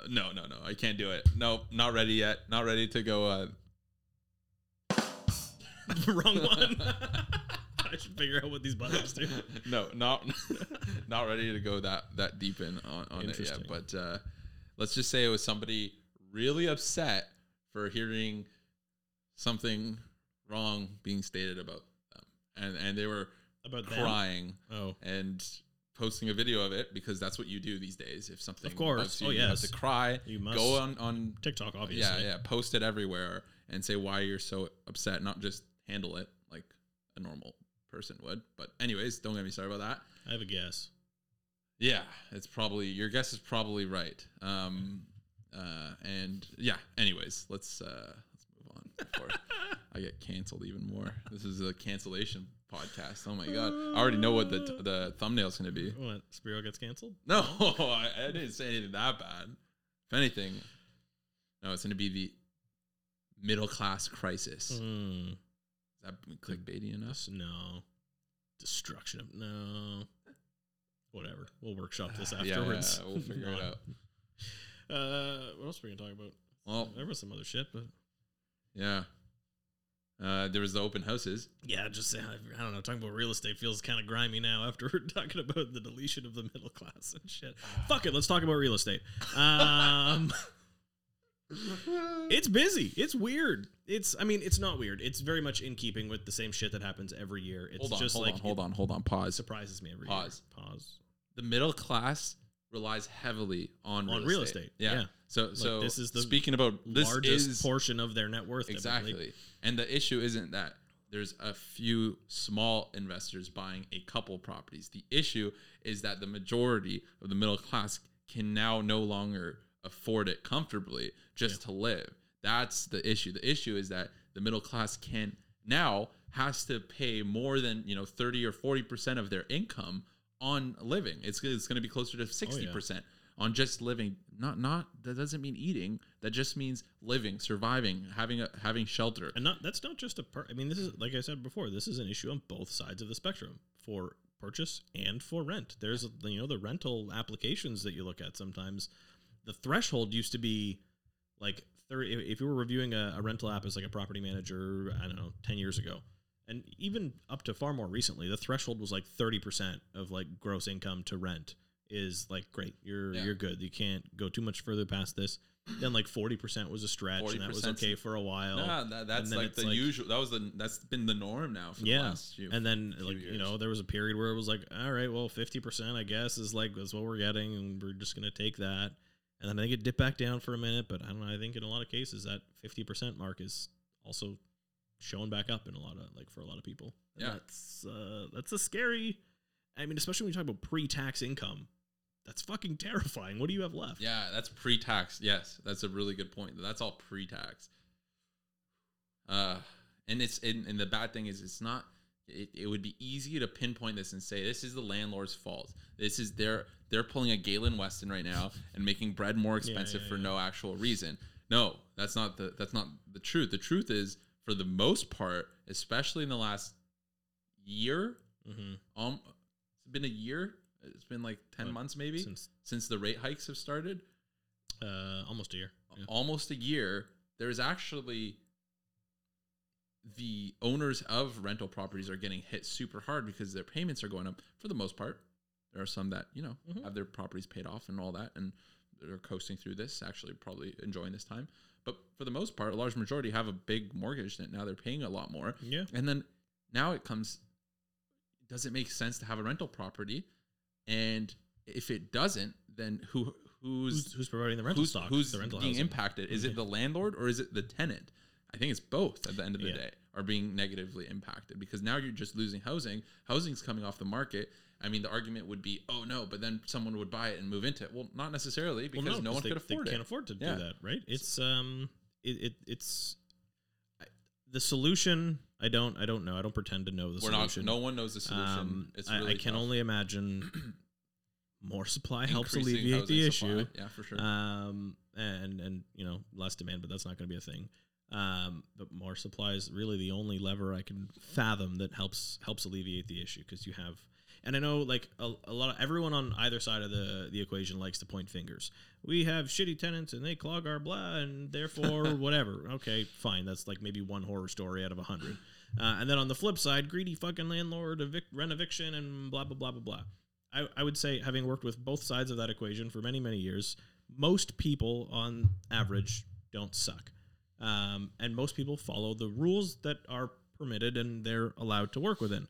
Speaker 2: no, no, no. I can't do it. No, not ready yet. Not ready to go. Uh, <laughs>
Speaker 1: wrong one <laughs> i should figure out what these buttons do
Speaker 2: no, not <laughs> not ready to go that that deep in on, on it yet. But uh, let's just say it was somebody really upset for hearing something wrong being stated about them, and and they were
Speaker 1: about them?
Speaker 2: crying
Speaker 1: oh
Speaker 2: and posting a video of it because that's what you do these days. If something
Speaker 1: Of course.
Speaker 2: you,
Speaker 1: Oh,
Speaker 2: you have to cry.
Speaker 1: You must-
Speaker 2: go on on
Speaker 1: tiktok obviously
Speaker 2: Yeah, yeah. Post it everywhere and say why you're so upset. Not just handle it like a normal person would. But anyways, don't get me started about that.
Speaker 1: i have a guess
Speaker 2: Yeah, it's probably your guess is probably right. Um, uh, and yeah. Anyways, let's uh, let's move on <laughs> before I get canceled even more. This is a cancellation podcast. Oh my god, I already know what the the thumbnail's gonna be.
Speaker 1: what spiro gets canceled
Speaker 2: No, <laughs> I, I didn't say anything that bad. If anything, no, it's gonna be the middle class crisis. Is
Speaker 1: Hmm.
Speaker 2: that clickbaity enough?
Speaker 1: No destruction of no whatever we'll workshop this
Speaker 2: Yeah, <sighs> yeah,
Speaker 1: afterwards
Speaker 2: we'll figure it <laughs> out.
Speaker 1: uh what else were we gonna talk about
Speaker 2: Well,
Speaker 1: there was some other shit but
Speaker 2: yeah. Uh, there was the open houses.
Speaker 1: yeah just say i don't know talking about real estate feels kind of grimy now after <laughs> we're talking about the deletion of the middle class and shit fuck it let's talk about real estate um it's busy. It's weird. It's I mean, it's not weird. It's very much in keeping with the same shit that happens every year. It's
Speaker 2: hold on,
Speaker 1: just
Speaker 2: hold
Speaker 1: like
Speaker 2: on, hold on, hold on. Pause.
Speaker 1: surprises me every
Speaker 2: Pause.
Speaker 1: year. Pause.
Speaker 2: The middle class relies heavily on
Speaker 1: On
Speaker 2: real
Speaker 1: real
Speaker 2: estate.
Speaker 1: estate,
Speaker 2: Yeah.
Speaker 1: yeah.
Speaker 2: So so
Speaker 1: this is the
Speaker 2: speaking about this
Speaker 1: Largest
Speaker 2: is
Speaker 1: portion of their net worth. typically.
Speaker 2: exactly. And the issue isn't that there's a few small investors buying a couple properties. The issue is that the majority of the middle class can now no longer afford it comfortably just to live. That's the issue. The issue is that the middle class can now has to pay more than, you know, 30 or 40% of their income on living. It's, it's going to be closer to 60% on just living. Not not that doesn't mean eating. That just means living, surviving, having a having shelter.
Speaker 1: And not that's not just a part. I mean, this is like I said before. This is an issue on both sides of the spectrum for purchase and for rent. There's you know the rental applications that you look at sometimes. The threshold used to be like 30 if- if you were reviewing a, a rental app as like a property manager i don't know 10 years ago and even up to far more recently the threshold was like 30% of like gross income to rent is like great you're
Speaker 2: Yeah.
Speaker 1: you're good you can't go too much further past this then like 40% was a stretch and that was okay for a while
Speaker 2: Nah, that, that's like the
Speaker 1: like-
Speaker 2: usual. That was the that's been the norm now for the last few. Years.
Speaker 1: And then
Speaker 2: few
Speaker 1: like you know there was a period where it was like all right well 50% i guess is like that's what we're getting and we're just gonna take that and then i think it dipped back down for a minute but i don't know i think in a lot of cases that 50% mark is also showing back up in a lot of like for a lot of people And
Speaker 2: Yeah.
Speaker 1: that's uh that's a scary i mean especially when you talk about pre-tax income that's fucking terrifying what do you have left
Speaker 2: yeah, that's pre-tax. Yes, that's a really good point. That's all pre-tax. Uh, and it's and, and the bad thing is it's not. It, it would be easy to pinpoint this and say this is the landlord's fault. This is they're they're pulling a Galen Weston right now and making bread more expensive
Speaker 1: yeah,
Speaker 2: for
Speaker 1: yeah.
Speaker 2: no actual reason. No, that's not the that's not the truth. The truth is for the most part, especially in the last year,
Speaker 1: mm-hmm.
Speaker 2: um, it's been a year. It's been like ten
Speaker 1: What,
Speaker 2: months maybe
Speaker 1: since
Speaker 2: since the rate hikes have started.
Speaker 1: uh almost a year yeah.
Speaker 2: Almost a year. There's actually the owners of rental properties are getting hit super hard because their payments are going up for the most part. There are some that, you know,
Speaker 1: Mhm.
Speaker 2: have their properties paid off and all that and they're coasting through this, actually probably enjoying this time. But for the most part, a large majority have a big mortgage that now they're paying a lot more.
Speaker 1: yeah
Speaker 2: And then now it comes does it make sense to have a rental property? And if it doesn't, then who who's
Speaker 1: who's, who's providing the rental
Speaker 2: who's,
Speaker 1: stock
Speaker 2: who's
Speaker 1: the rental
Speaker 2: being
Speaker 1: housing?
Speaker 2: impacted? Is it mm-hmm. the landlord or is it the tenant? I think it's both at the end of the
Speaker 1: Yeah.
Speaker 2: day are being negatively impacted because now you're just losing housing. Housing's coming off the market. I mean, the argument would be, oh no, but then someone would buy it and move into it. Well, not necessarily because
Speaker 1: Well,
Speaker 2: no, one
Speaker 1: they,
Speaker 2: could afford
Speaker 1: they
Speaker 2: it.
Speaker 1: can't afford to
Speaker 2: Yeah.
Speaker 1: do that, right? It's um, it, it it's I- the solution. I don't I don't know. I don't pretend to know the
Speaker 2: We're not.
Speaker 1: solution.
Speaker 2: No one knows the solution.
Speaker 1: Um,
Speaker 2: it's
Speaker 1: I,
Speaker 2: really
Speaker 1: I can
Speaker 2: tough.
Speaker 1: only imagine <clears throat> more supply helps alleviate the
Speaker 2: supply.
Speaker 1: issue.
Speaker 2: Yeah, for sure.
Speaker 1: Um, and and you know less demand, but that's not going to be a thing. Um, but more supply is really the only lever I can fathom that helps helps alleviate the issue because you have. And I know, like a, a lot of everyone on either side of the the equation likes to point fingers. We have shitty tenants and they clog our blah, and therefore <laughs> whatever. Okay, fine. That's like maybe one horror story out of a hundred. Uh, and then on the flip side, greedy fucking landlord, evic- rent eviction, and blah blah blah blah blah. I, I would say, having worked with both sides of that equation for many, many years, most people on average don't suck. Um, and most people follow the rules that are permitted and they're allowed to work within.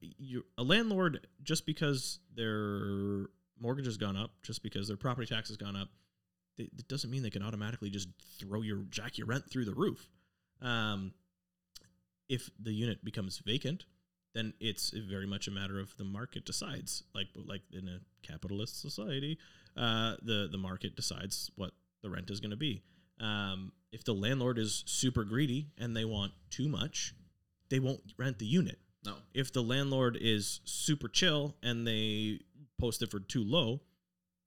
Speaker 1: You, a landlord, just because their mortgage has gone up, just because their property tax has gone up, it, doesn't mean they can automatically just throw your jack your rent through the roof. Um, if the unit becomes vacant, then it's very much a matter of the market decides. Like like in a capitalist society, uh, the the market decides what the rent is going to be. Um, if the landlord is super greedy and they want too much, they won't rent the unit.
Speaker 2: No.
Speaker 1: If the landlord is super chill and they post it for too low,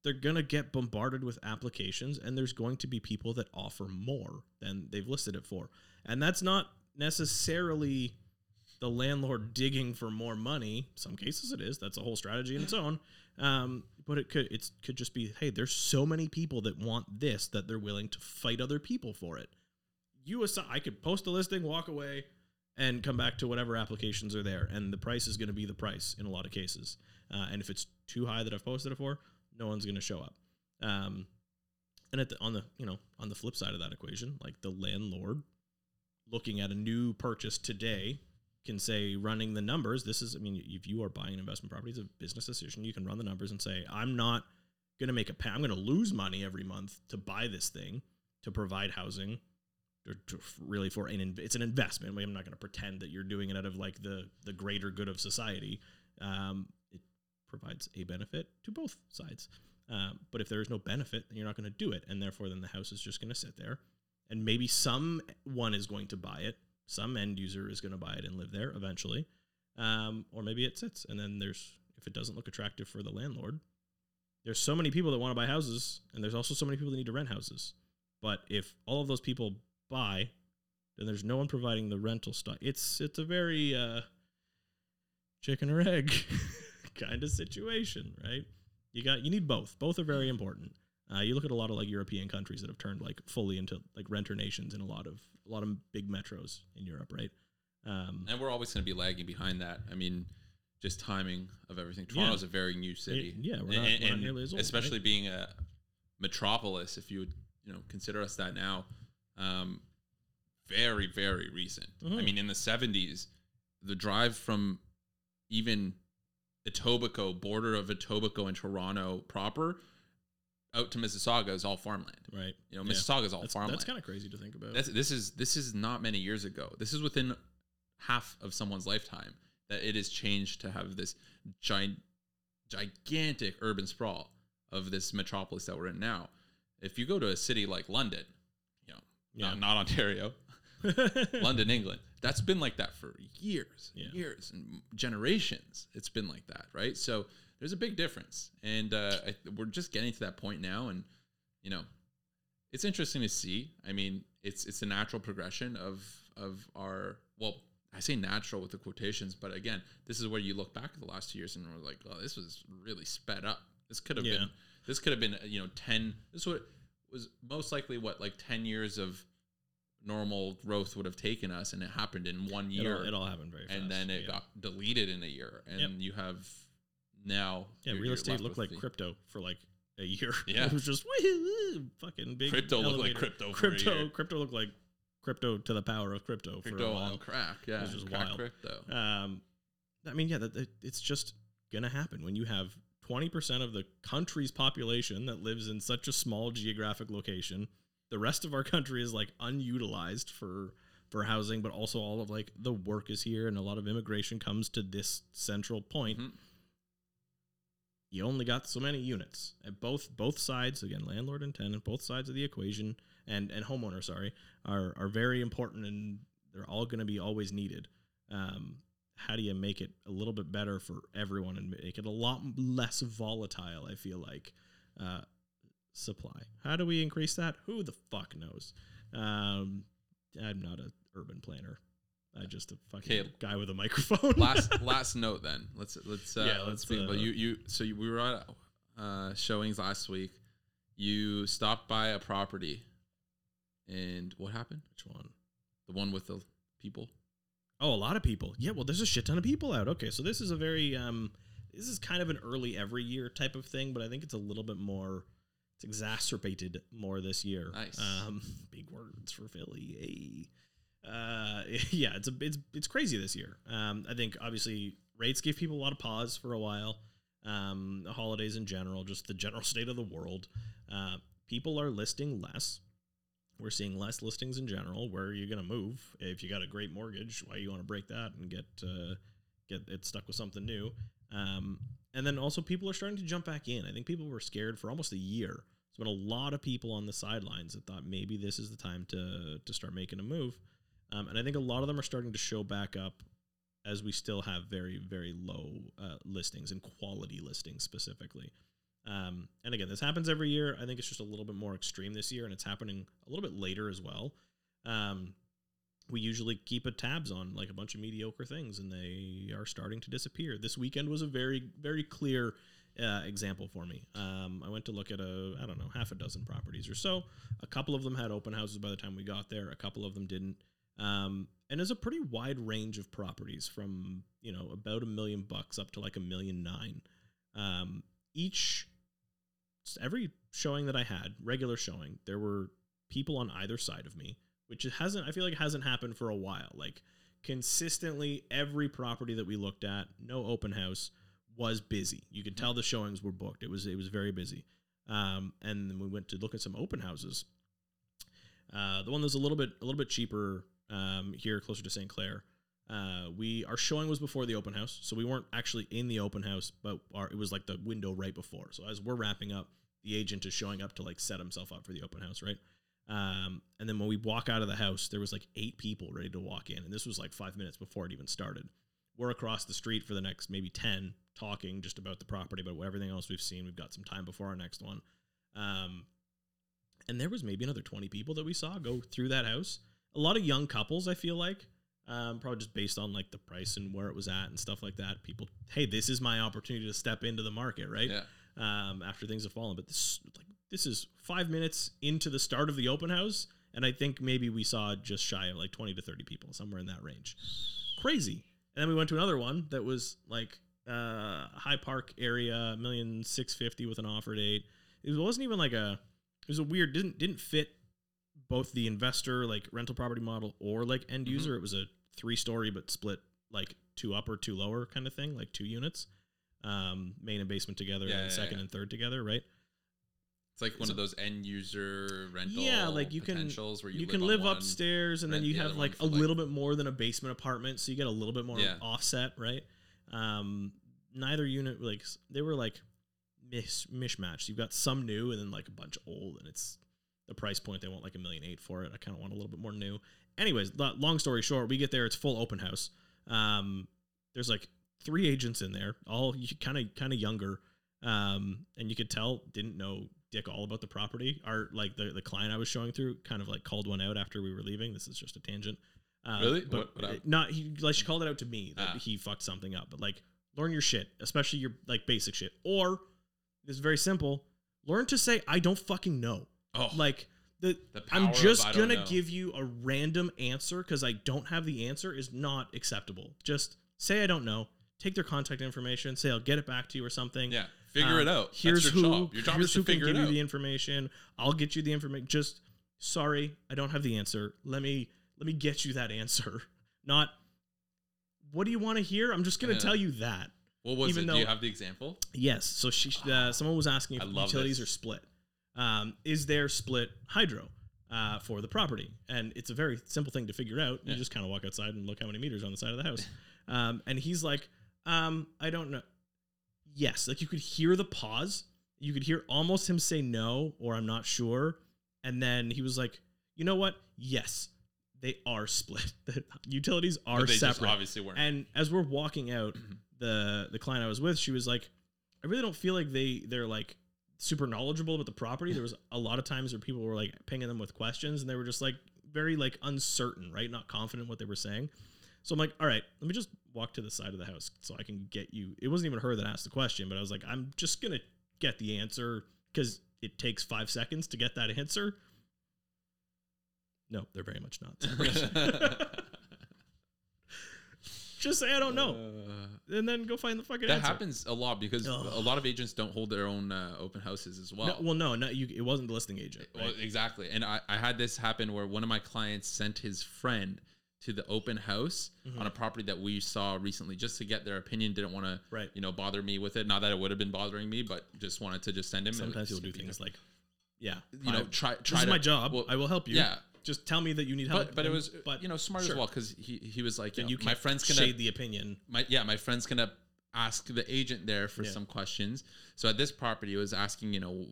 Speaker 1: they're going to get bombarded with applications and there's going to be people that offer more than they've listed it for. And that's not necessarily the landlord digging for more money. Some cases it is. That's a whole strategy in its own. Um, but it could it's could just be, hey, there's so many people that want this that they're willing to fight other people for it. You I could post a listing, walk away, and come back to whatever applications are there, and the price is going to be the price in a lot of cases. Uh, and if it's too high that I've posted it for, no one's going to show up. Um, And at the, on the you know on the flip side of that equation, like the landlord looking at a new purchase today can say running the numbers. This is I mean if you are buying an investment property, it's a business decision. You can run the numbers and say I'm not going to make a pay. I'm going to lose money every month to buy this thing to provide housing. Really, for an it's an investment. I'm not going to pretend that you're doing it out of like the the greater good of society. Um, it provides a benefit to both sides. Um, but if there is no benefit, then you're not going to do it, and therefore, then the house is just going to sit there, and maybe someone is going to buy it. Some end user is going to buy it and live there eventually, um, or maybe it sits, and then there's if it doesn't look attractive for the landlord, there's so many people that want to buy houses, and there's also so many people that need to rent houses. But if all of those people buy, then there's no one providing the rental stuff. It's it's a very uh, chicken or egg <laughs> kind of situation, right? You got you need both. Both are very important. Uh, you look at a lot of like European countries that have turned like fully into like renter nations in a lot of a lot of big metros in Europe, right? Um,
Speaker 2: And we're always going to be lagging behind that. I mean, just timing of everything. Toronto's a very new city.
Speaker 1: yeah, we're not-
Speaker 2: And-
Speaker 1: we're not nearly as old,
Speaker 2: especially being a metropolis, if you would, you know, consider us that now. Um, very, very recent. I
Speaker 1: Mhm.
Speaker 2: mean, in the '70s, the drive from even Etobicoke, border of Etobicoke and Toronto proper, out to Mississauga is all farmland.
Speaker 1: right.
Speaker 2: You know,
Speaker 1: Yeah.
Speaker 2: Mississauga is all
Speaker 1: That's,
Speaker 2: farmland.
Speaker 1: that's kind of crazy to think about.
Speaker 2: That's, this is this is not many years ago. This is within half of someone's lifetime that it has changed to have this giant, gigantic urban sprawl of this metropolis that we're in now. If you go to a city like London,
Speaker 1: Yeah.
Speaker 2: not, not Ontario, <laughs> London, England, that's been like that for years,
Speaker 1: Yeah.
Speaker 2: years and generations. It's been like that, right? So there's a big difference, and uh, I, we're just getting to that point now, and you know, it's interesting to see. I mean, it's it's a natural progression of of our well, I say natural with the quotations, but again, this is where you look back at the last two years and we're like, oh, this was really sped up. This could have
Speaker 1: Yeah.
Speaker 2: been this could have been you know ten. This would was most likely what like ten years of normal growth would have taken us, and it happened in one
Speaker 1: it,
Speaker 2: year,
Speaker 1: all, it all happened very fast.
Speaker 2: and then it
Speaker 1: yeah.
Speaker 2: got deleted in a year, and
Speaker 1: Yep.
Speaker 2: you have now
Speaker 1: yeah. Real estate looked like
Speaker 2: the-
Speaker 1: crypto for like a year. <laughs>
Speaker 2: Yeah.
Speaker 1: it was just woo, fucking big.
Speaker 2: Crypto looked like crypto
Speaker 1: Crypto, crypto looked like crypto to the power of crypto, for a while.
Speaker 2: on crack. Yeah,
Speaker 1: Which is
Speaker 2: crack
Speaker 1: wild.
Speaker 2: crypto.
Speaker 1: Um, I mean, yeah, that, that- it's just gonna happen when you have twenty percent of the country's population that lives in such a small geographic location. The rest of our <laughs> country is like unutilized for for housing, but also all of like the work is here, and a lot of immigration comes to this central point.
Speaker 2: Mhm.
Speaker 1: You only got so many units at both both sides. Again, landlord and tenant, both sides of the equation, and and homeowner, sorry, are are very important, and they're all going to be always needed. Um, how do you make it a little bit better for everyone and make it a lot less volatile? I feel like uh, supply. How do we increase that? Who the fuck knows? Um, I'm not a urban planner. I'm just a fucking
Speaker 2: Okay.
Speaker 1: guy with a microphone.
Speaker 2: last <laughs> last note then. Let's let's uh,
Speaker 1: Yeah,
Speaker 2: let's
Speaker 1: let's, uh,
Speaker 2: but you you so you, we were at uh, showings last week. You stopped by a property, and what happened?
Speaker 1: Which one?
Speaker 2: The one with the people.
Speaker 1: Oh, a lot of people. Yeah, well, there's a shit ton of people out. Okay, so this is a very um, this is kind of an early every year type of thing, but I think it's a little bit more. It's exacerbated more this year.
Speaker 2: Nice.
Speaker 1: Um, <laughs> big words for Philly. Hey. Uh, <laughs> yeah, it's a it's it's crazy this year. Um, I think obviously rates give people a lot of pause for a while. Um, the holidays in general, just the general <laughs> state of the world. Uh, people are listing less. We're seeing less listings in general. Where are you going to move? If you got a great mortgage, why you want to break that and get uh, get it stuck with something new? Um, and then also people are starting to jump back in. I think people were scared for almost a year. There's been a lot of people on the sidelines that thought maybe this is the time to to start making a move. Um, and I think a lot of them are starting to show back up as we still have very very low uh, listings and quality listings specifically. Um, and again, this happens every year. I think it's just a little bit more extreme this year, and it's happening a little bit later as well. Um, we usually keep a tabs on like a bunch of mediocre things, and they are starting to disappear. This weekend was a very, very clear uh, example for me. Um, I went to look at a, I don't know, half a dozen properties or so. A couple of them had open houses by the time we got there. A couple of them didn't. Um, and there's a pretty wide range of properties from you know about a million bucks up to like a million nine. Um, each every showing that I had, regular showing, there were people on either side of me, which hasn't I feel like hasn't happened for a while. Like consistently every property that we looked at, no open house, was busy. You could tell the showings were booked. It was it was very busy. Um, and then we went to look at some open houses. Uh, the one that was a little bit a little bit cheaper um, here, closer to St. Clair. Uh, we our showing was before the open house, so we weren't actually in the open house, but our, it was like the window right before. So as we're wrapping up, the agent is showing up to like set himself up for the open house, right? Um, and then when we walk out of the house, there was like eight people ready to walk in, and this was like five minutes before it even started. We're across the street for the next maybe ten, talking just about the property, but everything else we've seen. We've got some time before our next one. Um, and there was maybe another 20 people that we saw go through that house. A lot of young couples, I feel like, um, probably just based on like the price and where it was at and stuff like that. People, hey, this is my opportunity to step into the market, right?
Speaker 2: Yeah.
Speaker 1: Um, after things have fallen, but this like this is five minutes into the start of the open house, and I think maybe we saw just shy of like 20 to 30 people, somewhere in that range. Crazy. And then we went to another one that was like uh, High Park area, million six fifty with an offer date. It wasn't even like a. It was a weird. Didn't didn't fit both the investor like rental property model or like end
Speaker 2: Mhm.
Speaker 1: user. It was a three story but split like two upper, two lower kind of thing, like two units, um, main and basement together,
Speaker 2: Yeah,
Speaker 1: and
Speaker 2: yeah,
Speaker 1: second
Speaker 2: yeah.
Speaker 1: and third together, right?
Speaker 2: It's like one
Speaker 1: So-
Speaker 2: of those end user rental
Speaker 1: Yeah, like you can-
Speaker 2: where you,
Speaker 1: You,
Speaker 2: live
Speaker 1: can live
Speaker 2: one.
Speaker 1: upstairs and then you
Speaker 2: the
Speaker 1: have like a
Speaker 2: like-
Speaker 1: little bit more than a basement apartment, so you get a little bit more offset, right? Um, neither unit like they were like mis- mishmatched. You've got some new and then like a bunch old, and it's the price point they want like a million eight for it. I kind of want a little bit more new. Anyways, long story short, we get there, it's full open house. Um, there's like three agents in there, all kind of kind of younger, um, and you could tell didn't know dick all about the property. Our like the the client I was showing through kind of like called one out after we were leaving. This is just a tangent. Uh,
Speaker 2: Really?
Speaker 1: But
Speaker 2: What- what
Speaker 1: not he like she called it out to me that
Speaker 2: Ah.
Speaker 1: he fucked something up. But like learn your shit, especially your like basic shit. Or this is very simple. Learn to say I don't fucking know.
Speaker 2: Oh,
Speaker 1: Like the,
Speaker 2: The
Speaker 1: I'm just gonna
Speaker 2: know.
Speaker 1: give you a random answer because I don't have the answer is not acceptable. Just say I don't know. Take their contact information. Say I'll get it back to you or something.
Speaker 2: yeah. Figure
Speaker 1: Um,
Speaker 2: it out.
Speaker 1: Here's
Speaker 2: That's
Speaker 1: who.
Speaker 2: your job. Your job
Speaker 1: here's
Speaker 2: is to
Speaker 1: who can give
Speaker 2: it
Speaker 1: you the information. I'll get you the information. Just sorry, I don't have the answer. Let me let me get you that answer. <laughs> Not what do you want to hear? I'm just gonna
Speaker 2: Yeah.
Speaker 1: tell you that.
Speaker 2: what was
Speaker 1: even
Speaker 2: it? Do you have the example?
Speaker 1: Yes. So she, uh, someone was asking if utilities
Speaker 2: this.
Speaker 1: are split. Um, is there split hydro uh, for the property? And it's a very simple thing to figure out. You
Speaker 2: Yeah.
Speaker 1: just kind of walk outside and look how many meters on the side of the house. Um, and he's like, um, I don't know. Yes, like you could hear the pause. You could hear almost him say no or I'm not sure. And then he was like, you know what? Yes, they are split. <laughs> The utilities are
Speaker 2: But they just
Speaker 1: separate.
Speaker 2: obviously weren't.
Speaker 1: And as we're walking out, <clears throat> the the client I was with, she was like, I really don't feel like they they're like super knowledgeable about the property. There was a lot of times where people were like pinging them with questions and they were just like very like uncertain, right? Not confident what they were saying. So I'm like, all right, let me just walk to the side of the house so I can get you. It wasn't even her that asked the question, but I was like, I'm just gonna get the answer because it takes five seconds to get that answer. No, they're very much not. <laughs> <laughs> just say I don't know,
Speaker 2: Uh,
Speaker 1: and then go find the fucking
Speaker 2: that
Speaker 1: answer.
Speaker 2: happens a lot because
Speaker 1: Ugh.
Speaker 2: a lot of agents don't hold their own uh, open houses as well.
Speaker 1: No, well, no, no, you, it wasn't the listing agent.
Speaker 2: Well, exactly. And I, I had this happen where one of my clients sent his friend to the open house
Speaker 1: Mm-hmm.
Speaker 2: on a property that we saw recently just to get their opinion. Didn't want to,
Speaker 1: Right.
Speaker 2: you know, bother me with it. Not that it would have been bothering me, but just wanted to just send him.
Speaker 1: Sometimes people do things like, yeah,
Speaker 2: you know,
Speaker 1: I-
Speaker 2: try
Speaker 1: this
Speaker 2: try
Speaker 1: is
Speaker 2: to,
Speaker 1: my job.
Speaker 2: well,
Speaker 1: I will help you.
Speaker 2: Yeah.
Speaker 1: Just tell me that you need help.
Speaker 2: But but it was
Speaker 1: but
Speaker 2: you know smart
Speaker 1: sure.
Speaker 2: as well because he he was like you know,
Speaker 1: you
Speaker 2: my friend's gonna
Speaker 1: shade the opinion.
Speaker 2: my yeah my friend's gonna ask the agent there for
Speaker 1: Yeah.
Speaker 2: some questions so at this property it was asking you know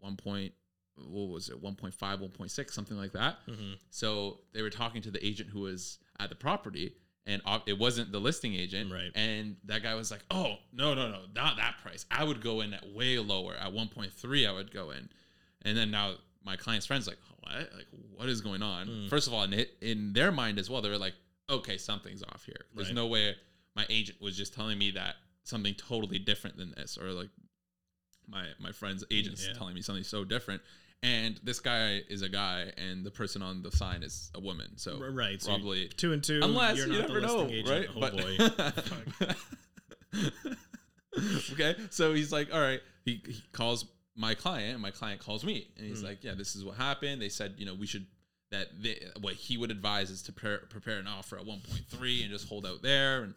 Speaker 2: one point what was it 1.5 1.6 something like that
Speaker 1: Mm-hmm.
Speaker 2: so they were talking to the agent who was at the property and it wasn't the listing agent
Speaker 1: Right.
Speaker 2: and that guy was like oh no no no not that price i would go in at way lower at 1.3 i would go in and then now my client's friends like what like what is going on
Speaker 1: Mm.
Speaker 2: first of all in, it, in their mind as well they were like okay something's off here there's
Speaker 1: Right.
Speaker 2: no way my agent was just telling me that something totally different than this or like my my friend's agent's
Speaker 1: Yeah.
Speaker 2: telling me something so different and this guy is a guy and the person on the sign is a woman so
Speaker 1: right, so
Speaker 2: probably
Speaker 1: Two and two.
Speaker 2: unless
Speaker 1: you're
Speaker 2: you never
Speaker 1: the
Speaker 2: know
Speaker 1: listing
Speaker 2: right
Speaker 1: agent. Oh boy. <laughs> <laughs>
Speaker 2: okay so he's like all right he, he calls my client, my client calls me and he's hmm. like, "Yeah, this is what happened. They said, you know, we should that they, what he would advise is to prepare, prepare an offer at 1.3 and just hold out there." And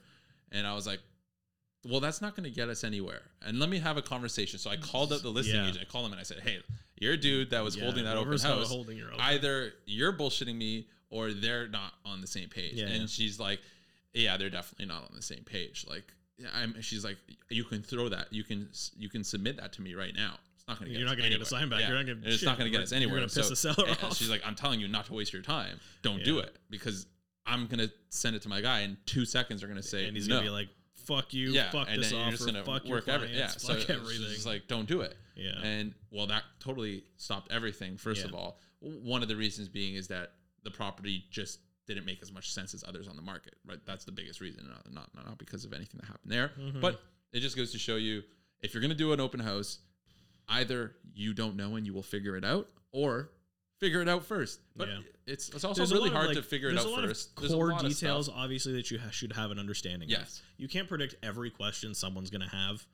Speaker 2: and I was like, "Well, that's not going to get us anywhere. And let me have a conversation." So I called up the listing
Speaker 1: Yeah.
Speaker 2: agent. I called him and I said, "Hey, you're a dude that was
Speaker 1: Yeah,
Speaker 2: holding that open house.
Speaker 1: holding your open-
Speaker 2: Either you're bullshitting me or they're not on the same page."
Speaker 1: Yeah,
Speaker 2: and she's like, "Yeah, they're definitely not on the same page." Like, yeah, I'm. She's like, "You can throw that. You can you can submit that to me right now. It's not going to get.
Speaker 1: You're not gonna get a sign back. You're not gonna-
Speaker 2: It's not going to get us
Speaker 1: you're gonna piss
Speaker 2: So-
Speaker 1: the seller off.
Speaker 2: She's like, "I'm telling you not to waste your time. Don't do it because I'm going to send it to my guy in two seconds. They're going to say
Speaker 1: and he's
Speaker 2: no.
Speaker 1: gonna be like, "Fuck you,
Speaker 2: yeah,
Speaker 1: fuck
Speaker 2: and
Speaker 1: this
Speaker 2: then
Speaker 1: offer,
Speaker 2: you're just gonna
Speaker 1: fuck your
Speaker 2: work every, yeah, so
Speaker 1: fuck
Speaker 2: it's
Speaker 1: everything."
Speaker 2: just like don't do it.
Speaker 1: Yeah.
Speaker 2: and well, that totally stopped everything. First of all, one of the reasons being is that the property just didn't make as much sense as others on the market. Right, that's the biggest reason, not not, not because of anything that happened there,
Speaker 1: Mm-hmm.
Speaker 2: but it just goes to show you if you're gonna do an open house, either you don't know and you will figure it out, or figure it out first. But
Speaker 1: Yeah.
Speaker 2: it's it's also
Speaker 1: There's
Speaker 2: really hard
Speaker 1: like-
Speaker 2: to figure it out first. There's
Speaker 1: core details, obviously, that you ha- should have an understanding.
Speaker 2: Yes.
Speaker 1: of. you can't predict every question someone's gonna have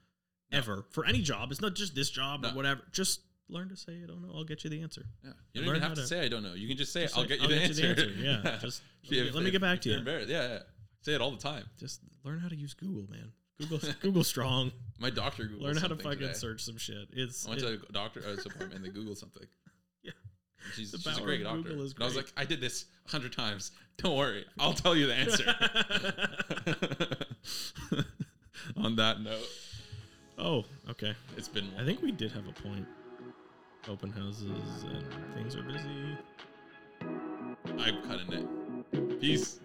Speaker 1: ever for any job. It's not just this job or whatever. Just learn to say, "I don't know." I'll get you the answer.
Speaker 2: Yeah. You don't
Speaker 1: Learn
Speaker 2: even have to
Speaker 1: to-
Speaker 2: say I don't know. You can just say
Speaker 1: Just
Speaker 2: I'll get you,
Speaker 1: "I'll
Speaker 2: the,
Speaker 1: get
Speaker 2: answer.
Speaker 1: you the answer." Yeah, <laughs> just let me
Speaker 2: If-
Speaker 1: get- let me get back to you.
Speaker 2: Yeah, yeah. Say it all the time.
Speaker 1: Just learn how to use Google, man. Google, Google strong.
Speaker 2: My doctor Googled
Speaker 1: Learn how to fucking
Speaker 2: today.
Speaker 1: search some shit. It's
Speaker 2: I went
Speaker 1: it-
Speaker 2: to a doctor's uh, appointment and they Googled something. <laughs>
Speaker 1: Yeah.
Speaker 2: She's, she's a great doctor.
Speaker 1: Google
Speaker 2: And I was like, I did this a hundred times. Don't worry. I'll tell you the answer. <laughs> On that note,
Speaker 1: oh, okay.
Speaker 2: it's been
Speaker 1: I think we did have a point. Open houses and things are busy.
Speaker 2: I'm cutting it. Peace.